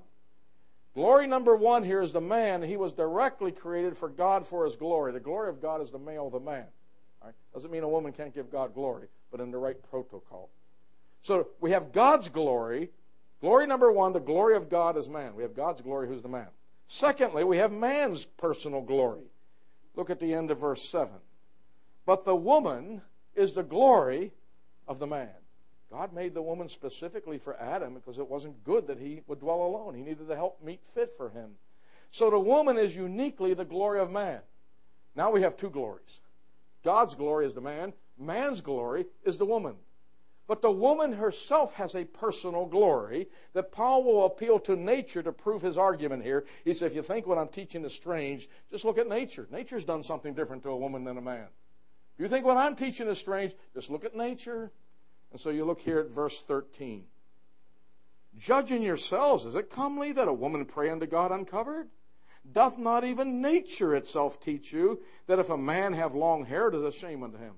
Glory number one here is the man. He was directly created for God for his glory. The glory of God is the male, the man. Right? Doesn't mean a woman can't give God glory, but in the right protocol. So we have God's glory. Glory number one, the glory of God is man. We have God's glory, who's the man. Secondly, we have man's personal glory. Look at the end of verse 7. But the woman is the glory of the man. God made the woman specifically for Adam because it wasn't good that he would dwell alone. He needed a help meet fit for him. So the woman is uniquely the glory of man. Now we have two glories. God's glory is the man, man's glory is the woman. But the woman herself has a personal glory that Paul will appeal to nature to prove his argument here. He said, if you think what I'm teaching is strange, just look at nature. Nature's done something different to a woman than a man. If you think what I'm teaching is strange, just look at nature. And so you look here at verse 13. Judging yourselves, is it comely that a woman pray unto God uncovered? Doth not even nature itself teach you that if a man have long hair, it is a shame unto him?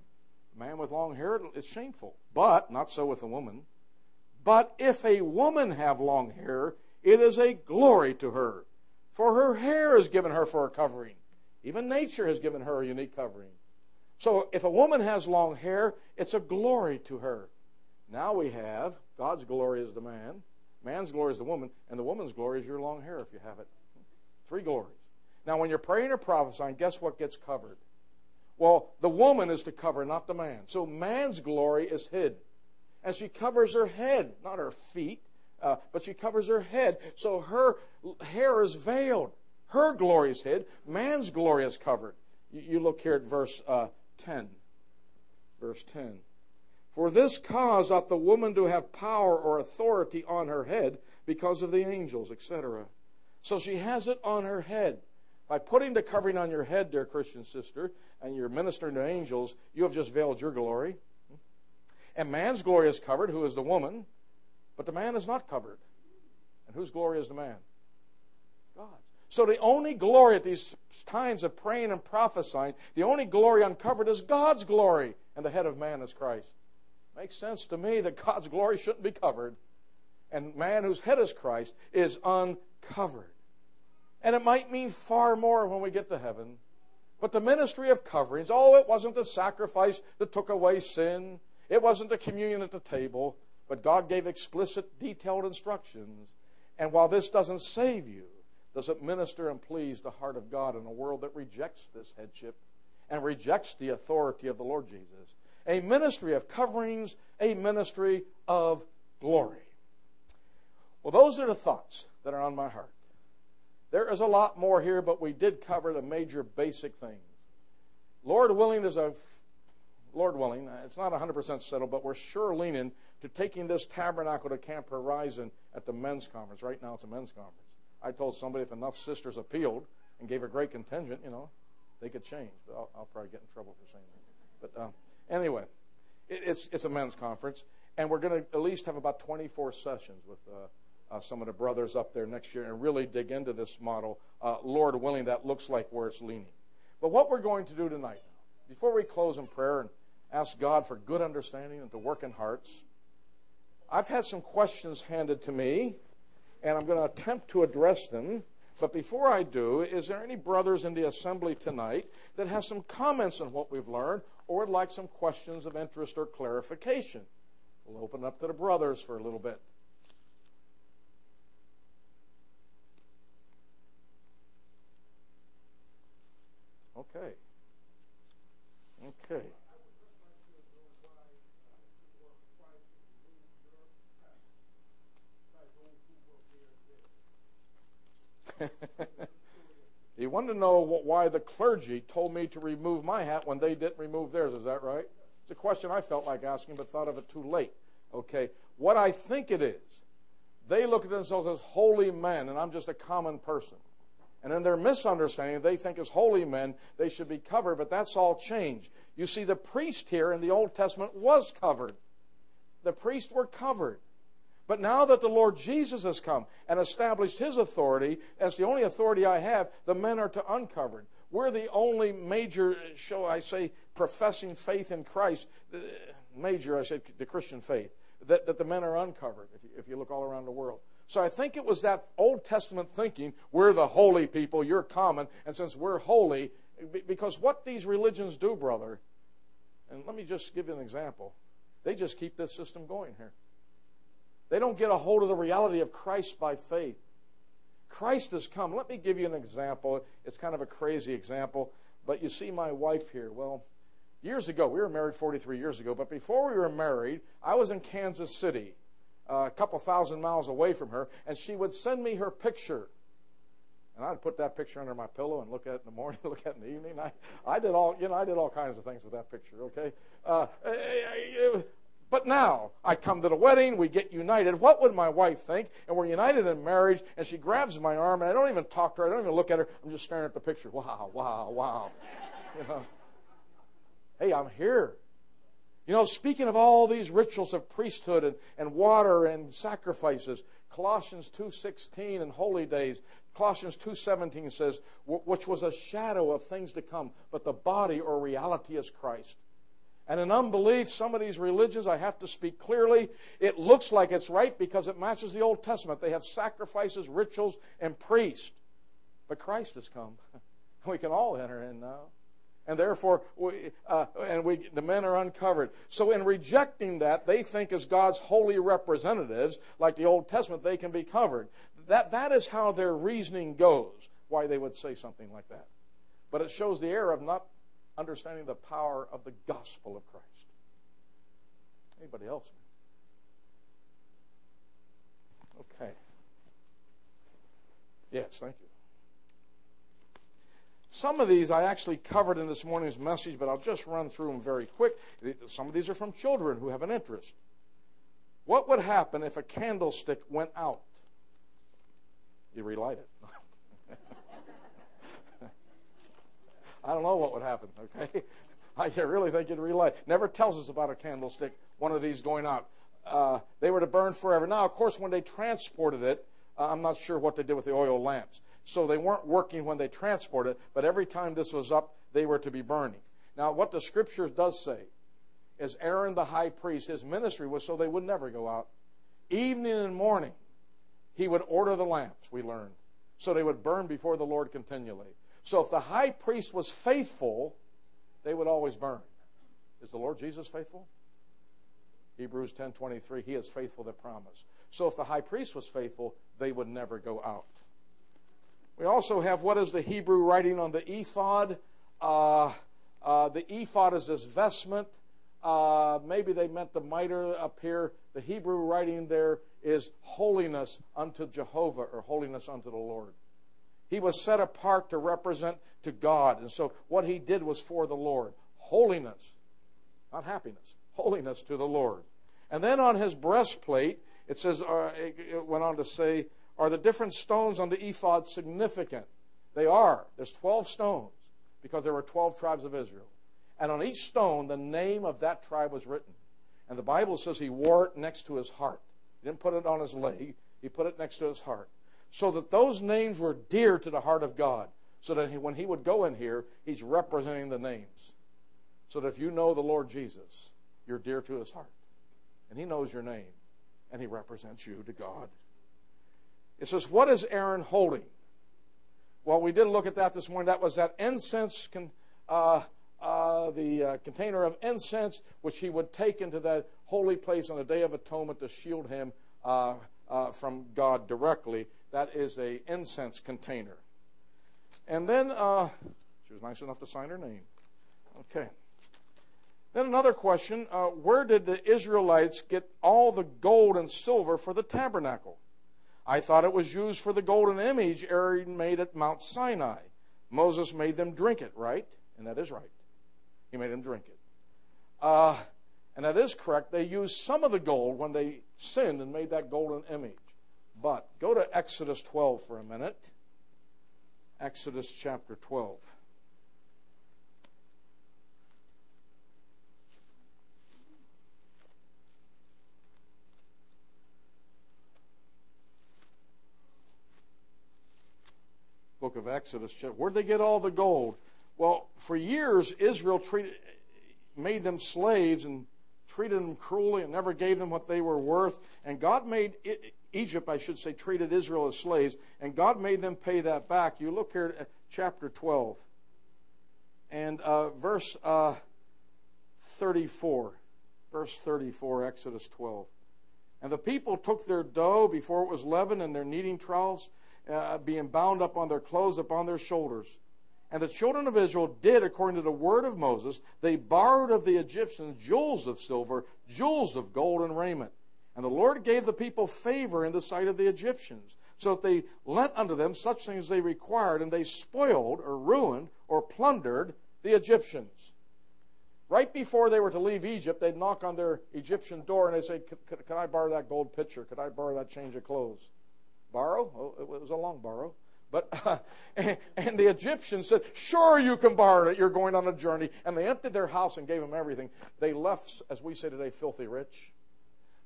Man with long hair is shameful. But, not so with a woman. But if a woman have long hair, it is a glory to her. For her hair is given her for a covering. Even nature has given her a unique covering. So if a woman has long hair, it's a glory to her. Now we have God's glory is the man, man's glory is the woman, and the woman's glory is your long hair if you have it. Three glories. Now, when you're praying or prophesying, guess what gets covered? Well, the woman is to cover, not the man. So man's glory is hid. And she covers her head, not her feet, uh, but she covers her head. So her hair is veiled. Her glory is hid. Man's glory is covered. You, you look here at verse uh, 10. Verse 10. For this cause ought the woman to have power or authority on her head because of the angels, etc. So she has it on her head. By putting the covering on your head, dear Christian sister, and you're ministering to angels, you have just veiled your glory. And man's glory is covered, who is the woman, but the man is not covered. And whose glory is the man? God's. So the only glory at these times of praying and prophesying, the only glory uncovered is God's glory, and the head of man is Christ. Makes sense to me that God's glory shouldn't be covered, and man whose head is Christ is uncovered. And it might mean far more when we get to heaven. But the ministry of coverings, oh, it wasn't the sacrifice that took away sin. It wasn't the communion at the table. But God gave explicit, detailed instructions. And while this doesn't save you, does it minister and please the heart of God in a world that rejects this headship and rejects the authority of the Lord Jesus? A ministry of coverings, a ministry of glory. Well, those are the thoughts that are on my heart. There is a lot more here, but we did cover the major basic things. Lord willing, there's a Lord willing, it's not 100% settled, but we're sure leaning to taking this tabernacle to Camp Horizon at the men's conference. Right now, it's a men's conference. I told somebody if enough sisters appealed and gave a great contingent, you know, they could change. But I'll, I'll probably get in trouble for saying that. But uh, anyway, it, it's it's a men's conference, and we're going to at least have about 24 sessions with. Uh, uh, some of the brothers up there next year and really dig into this model. Uh, Lord willing, that looks like where it's leaning. But what we're going to do tonight, before we close in prayer and ask God for good understanding and to work in hearts, I've had some questions handed to me, and I'm going to attempt to address them. But before I do, is there any brothers in the assembly tonight that have some comments on what we've learned or would like some questions of interest or clarification? We'll open up to the brothers for a little bit. Okay. Okay. he wanted to know why the clergy told me to remove my hat when they didn't remove theirs. Is that right? It's a question I felt like asking, but thought of it too late. Okay. What I think it is, they look at themselves as holy men, and I'm just a common person. And in their misunderstanding, they think as holy men, they should be covered, but that's all changed. You see, the priest here in the Old Testament was covered. The priests were covered. But now that the Lord Jesus has come and established his authority as the only authority I have, the men are to uncovered. We're the only major, shall I say, professing faith in Christ, uh, major, I said, the Christian faith, that, that the men are uncovered if you, if you look all around the world. So I think it was that Old Testament thinking, we're the holy people, you're common, and since we're holy, because what these religions do, brother, and let me just give you an example, they just keep this system going here. They don't get a hold of the reality of Christ by faith. Christ has come. Let me give you an example. It's kind of a crazy example, but you see my wife here. Well, years ago, we were married 43 years ago, but before we were married, I was in Kansas City a couple thousand miles away from her, and she would send me her picture. And I'd put that picture under my pillow and look at it in the morning, look at it in the evening. I, I did all, you know, I did all kinds of things with that picture. Okay, uh, eh, eh, eh, but now I come to the wedding, we get united. What would my wife think? And we're united in marriage, and she grabs my arm, and I don't even talk to her. I don't even look at her. I'm just staring at the picture. Wow, wow, wow. You know, hey, I'm here. You know, speaking of all these rituals of priesthood and, and water and sacrifices, Colossians 2.16 and holy days, Colossians 2.17 says, which was a shadow of things to come, but the body or reality is Christ. And in unbelief, some of these religions, I have to speak clearly, it looks like it's right because it matches the Old Testament. They have sacrifices, rituals, and priests. But Christ has come. We can all enter in now and therefore we, uh, and we the men are uncovered. So in rejecting that they think as god's holy representatives like the old testament they can be covered. That that is how their reasoning goes why they would say something like that. But it shows the error of not understanding the power of the gospel of christ. Anybody else? Okay. Yes thank you some of these I actually covered in this morning's message, but I'll just run through them very quick. Some of these are from children who have an interest. What would happen if a candlestick went out? You relight it. I don't know what would happen, okay? I really think you'd relight. Never tells us about a candlestick, one of these going out. Uh, they were to burn forever. Now, of course, when they transported it, uh, I'm not sure what they did with the oil lamps. So they weren't working when they transported, but every time this was up, they were to be burning. Now, what the scriptures does say is Aaron the high priest, his ministry was so they would never go out. Evening and morning, he would order the lamps, we learned, so they would burn before the Lord continually. So if the high priest was faithful, they would always burn. Is the Lord Jesus faithful? Hebrews 10:23, he is faithful that promise. So if the high priest was faithful, they would never go out. We also have what is the Hebrew writing on the ephod. Uh, uh, the ephod is this vestment. Uh, maybe they meant the mitre up here. The Hebrew writing there is holiness unto Jehovah or holiness unto the Lord. He was set apart to represent to God. And so what he did was for the Lord. Holiness. not happiness, holiness to the Lord. And then on his breastplate, it says, uh, it went on to say, are the different stones on the ephod significant? They are. There's 12 stones because there were 12 tribes of Israel. And on each stone, the name of that tribe was written. And the Bible says he wore it next to his heart. He didn't put it on his leg, he put it next to his heart. So that those names were dear to the heart of God. So that he, when he would go in here, he's representing the names. So that if you know the Lord Jesus, you're dear to his heart. And he knows your name. And he represents you to God. It says, What is Aaron holding? Well, we did look at that this morning. That was that incense, con, uh, uh, the uh, container of incense, which he would take into that holy place on the Day of Atonement to shield him uh, uh, from God directly. That is a incense container. And then uh, she was nice enough to sign her name. Okay. Then another question where did the Israelites get all the gold and silver for the tabernacle? I thought it was used for the golden image Aaron made at Mount Sinai. Moses made them drink it, right? And that is right. He made them drink it. Uh, and that is correct. They used some of the gold when they sinned and made that golden image. But go to Exodus 12 for a minute. Exodus chapter 12. Of Exodus. Where'd they get all the gold? Well, for years, Israel treated, made them slaves and treated them cruelly and never gave them what they were worth. And God made Egypt, I should say, treated Israel as slaves, and God made them pay that back. You look here at chapter 12 and uh, verse uh, 34. Verse 34, Exodus 12. And the people took their dough before it was leavened and their kneading troughs, uh, being bound up on their clothes upon their shoulders. And the children of Israel did according to the word of Moses. They borrowed of the Egyptians jewels of silver, jewels of gold, and raiment. And the Lord gave the people favor in the sight of the Egyptians, so that they lent unto them such things as they required, and they spoiled or ruined or plundered the Egyptians. Right before they were to leave Egypt, they'd knock on their Egyptian door and they'd say, Could I borrow that gold pitcher? Could I borrow that change of clothes? Borrow? Oh, it was a long borrow. But uh, and the Egyptians said, "Sure, you can borrow it. You're going on a journey." And they emptied their house and gave them everything. They left, as we say today, filthy rich.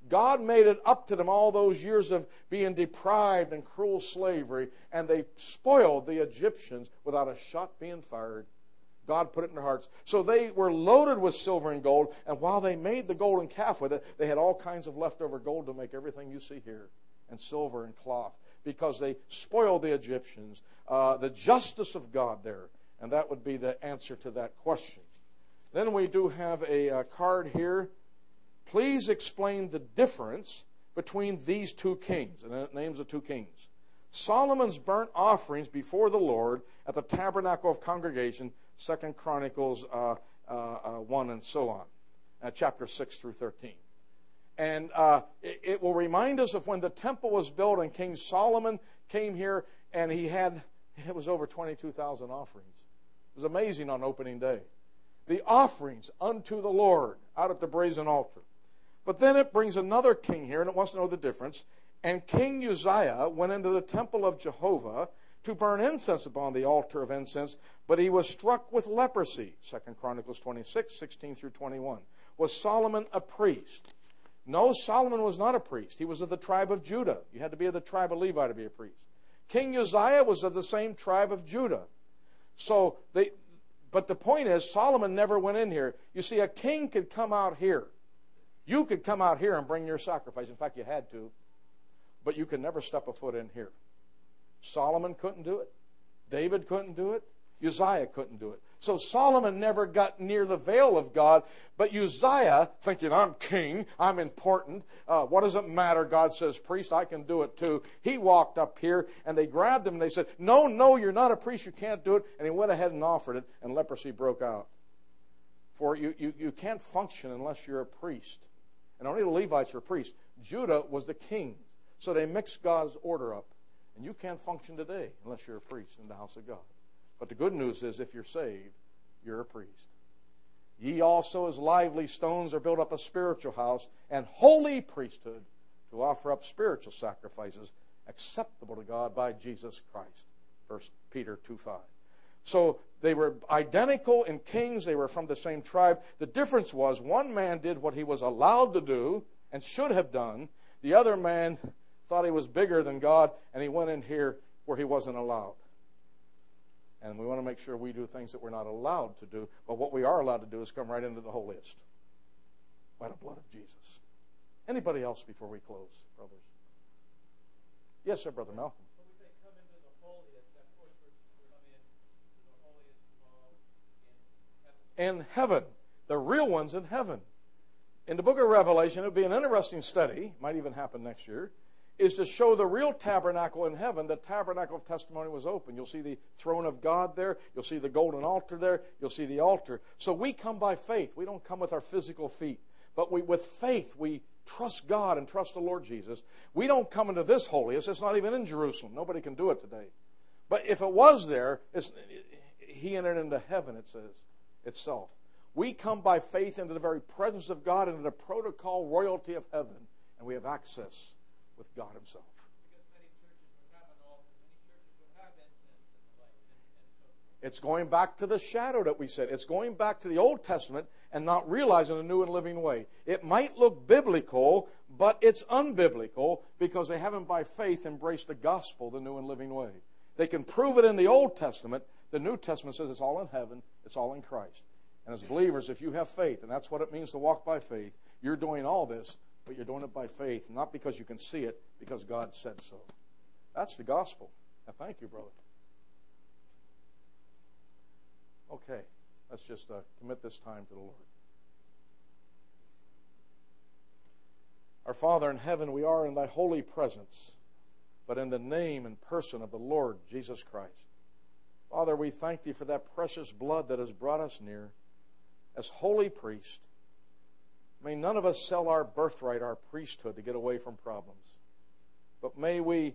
God made it up to them all those years of being deprived and cruel slavery, and they spoiled the Egyptians without a shot being fired. God put it in their hearts. So they were loaded with silver and gold, and while they made the golden calf with it, they had all kinds of leftover gold to make everything you see here, and silver and cloth because they spoiled the Egyptians. Uh, the justice of God there. And that would be the answer to that question. Then we do have a, a uh, card here. Please explain the difference between these two kings. And it names the two kings. Solomon's burnt offerings before the Lord at the tabernacle of congregation, Second Chronicles uh, uh, uh, 1 and so on, uh, chapter 6 through 13. And uh, it, it, will remind us of when the temple was built and King Solomon came here and he had, it was over 22,000 offerings. It was amazing on opening day. The offerings unto the Lord out at the brazen altar. But then it brings another king here and it wants to know the difference. And King Uzziah went into the temple of Jehovah to burn incense upon the altar of incense, but he was struck with leprosy. Second Chronicles 26, 16 through 21. Was Solomon a priest? No, Solomon was not a priest. He was of the tribe of Judah. You had to be of the tribe of Levi to be a priest. King Uzziah was of the same tribe of Judah. So they, but the point is, Solomon never went in here. You see, a king could come out here. You could come out here and bring your sacrifice. In fact, you had to. But you could never step a foot in here. Solomon couldn't do it. David couldn't do it. Uzziah couldn't do it. So Solomon never got near the veil of God, but Uzziah, thinking, I'm king, I'm important, uh, what does it matter? God says, priest, I can do it too. He walked up here and they grabbed him and they said, No, no, you're not a priest, you can't do it. And he went ahead and offered it, and leprosy broke out. For you, you, you can't function unless you're a priest. And only the Levites were priests. Judah was the king. So they mixed God's order up. And you can't function today unless you're a priest in the house of God. But the good news is if you're saved, you're a priest. Ye also, as lively stones, are built up a spiritual house and holy priesthood to offer up spiritual sacrifices acceptable to God by Jesus Christ. 1 Peter 2 5. So they were identical in kings, they were from the same tribe. The difference was one man did what he was allowed to do and should have done, the other man thought he was bigger than God and he went in here where he wasn't allowed. And we want to make sure we do things that we're not allowed to do. But what we are allowed to do is come right into the holiest by the blood of Jesus. Anybody else before we close, brothers? Yes, sir, Brother Malcolm. in heaven. The real ones in heaven. In the book of Revelation, it would be an interesting study, might even happen next year, is to show the real tabernacle in heaven. The tabernacle of testimony was open. You'll see the throne of God there. You'll see the golden altar there. You'll see the altar. So we come by faith. We don't come with our physical feet. But we, with faith, we trust God and trust the Lord Jesus. We don't come into this holiest. It's not even in Jerusalem. Nobody can do it today. But if it was there, he entered into heaven, it says itself. We come by faith into the very presence of God, into the protocol royalty of heaven, and we have access with God Himself. It's going back to the shadow that we said. It's going back to the Old Testament and not realizing a new and living way. It might look biblical, but it's unbiblical because they haven't by faith embraced the gospel, the new and living way. They can prove it in the Old Testament. The New Testament says it's all in heaven, it's all in Christ. And as believers, if you have faith, and that's what it means to walk by faith, you're doing all this, but you're doing it by faith, not because you can see it, because God said so. That's the gospel. Now, thank you, brother. Okay, let's just uh, commit this time to the Lord. Our Father in heaven, we are in thy holy presence, but in the name and person of the Lord Jesus Christ. Father, we thank thee for that precious blood that has brought us near as holy priest. May none of us sell our birthright, our priesthood, to get away from problems. But may we,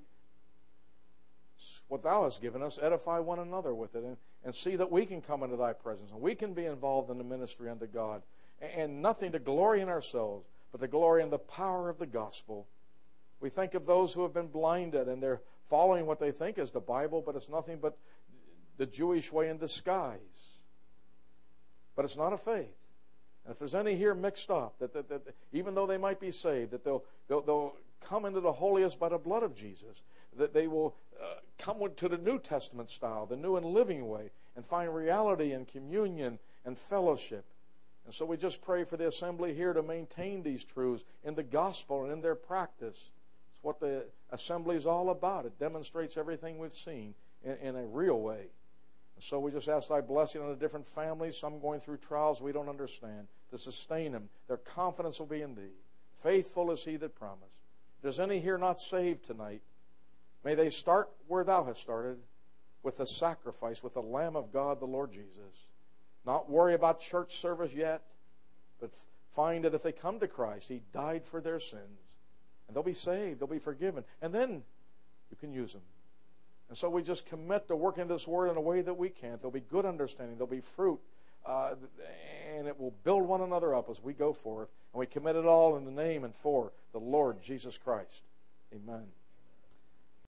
what thou hast given us, edify one another with it and, and see that we can come into thy presence and we can be involved in the ministry unto God. And nothing to glory in ourselves, but to glory in the power of the gospel. We think of those who have been blinded and they're following what they think is the Bible, but it's nothing but the Jewish way in disguise. But it's not a faith. And if there's any here mixed up, that, that, that even though they might be saved, that they'll, they'll, they'll come into the holiest by the blood of Jesus, that they will uh, come to the New Testament style, the new and living way, and find reality and communion and fellowship. And so we just pray for the assembly here to maintain these truths in the gospel and in their practice. It's what the assembly is all about. It demonstrates everything we've seen in, in a real way. And So we just ask thy blessing on the different families, some going through trials we don't understand, to sustain them. Their confidence will be in thee. Faithful is he that promised. There's any here not saved tonight, may they start where thou hast started, with the sacrifice, with the Lamb of God, the Lord Jesus. Not worry about church service yet, but find that if they come to Christ, he died for their sins. And they'll be saved, they'll be forgiven. And then you can use them. And so we just commit to working this word in a way that we can. There'll be good understanding, there'll be fruit, uh, and it will build one another up as we go forth. And we commit it all in the name and for the Lord Jesus Christ. Amen.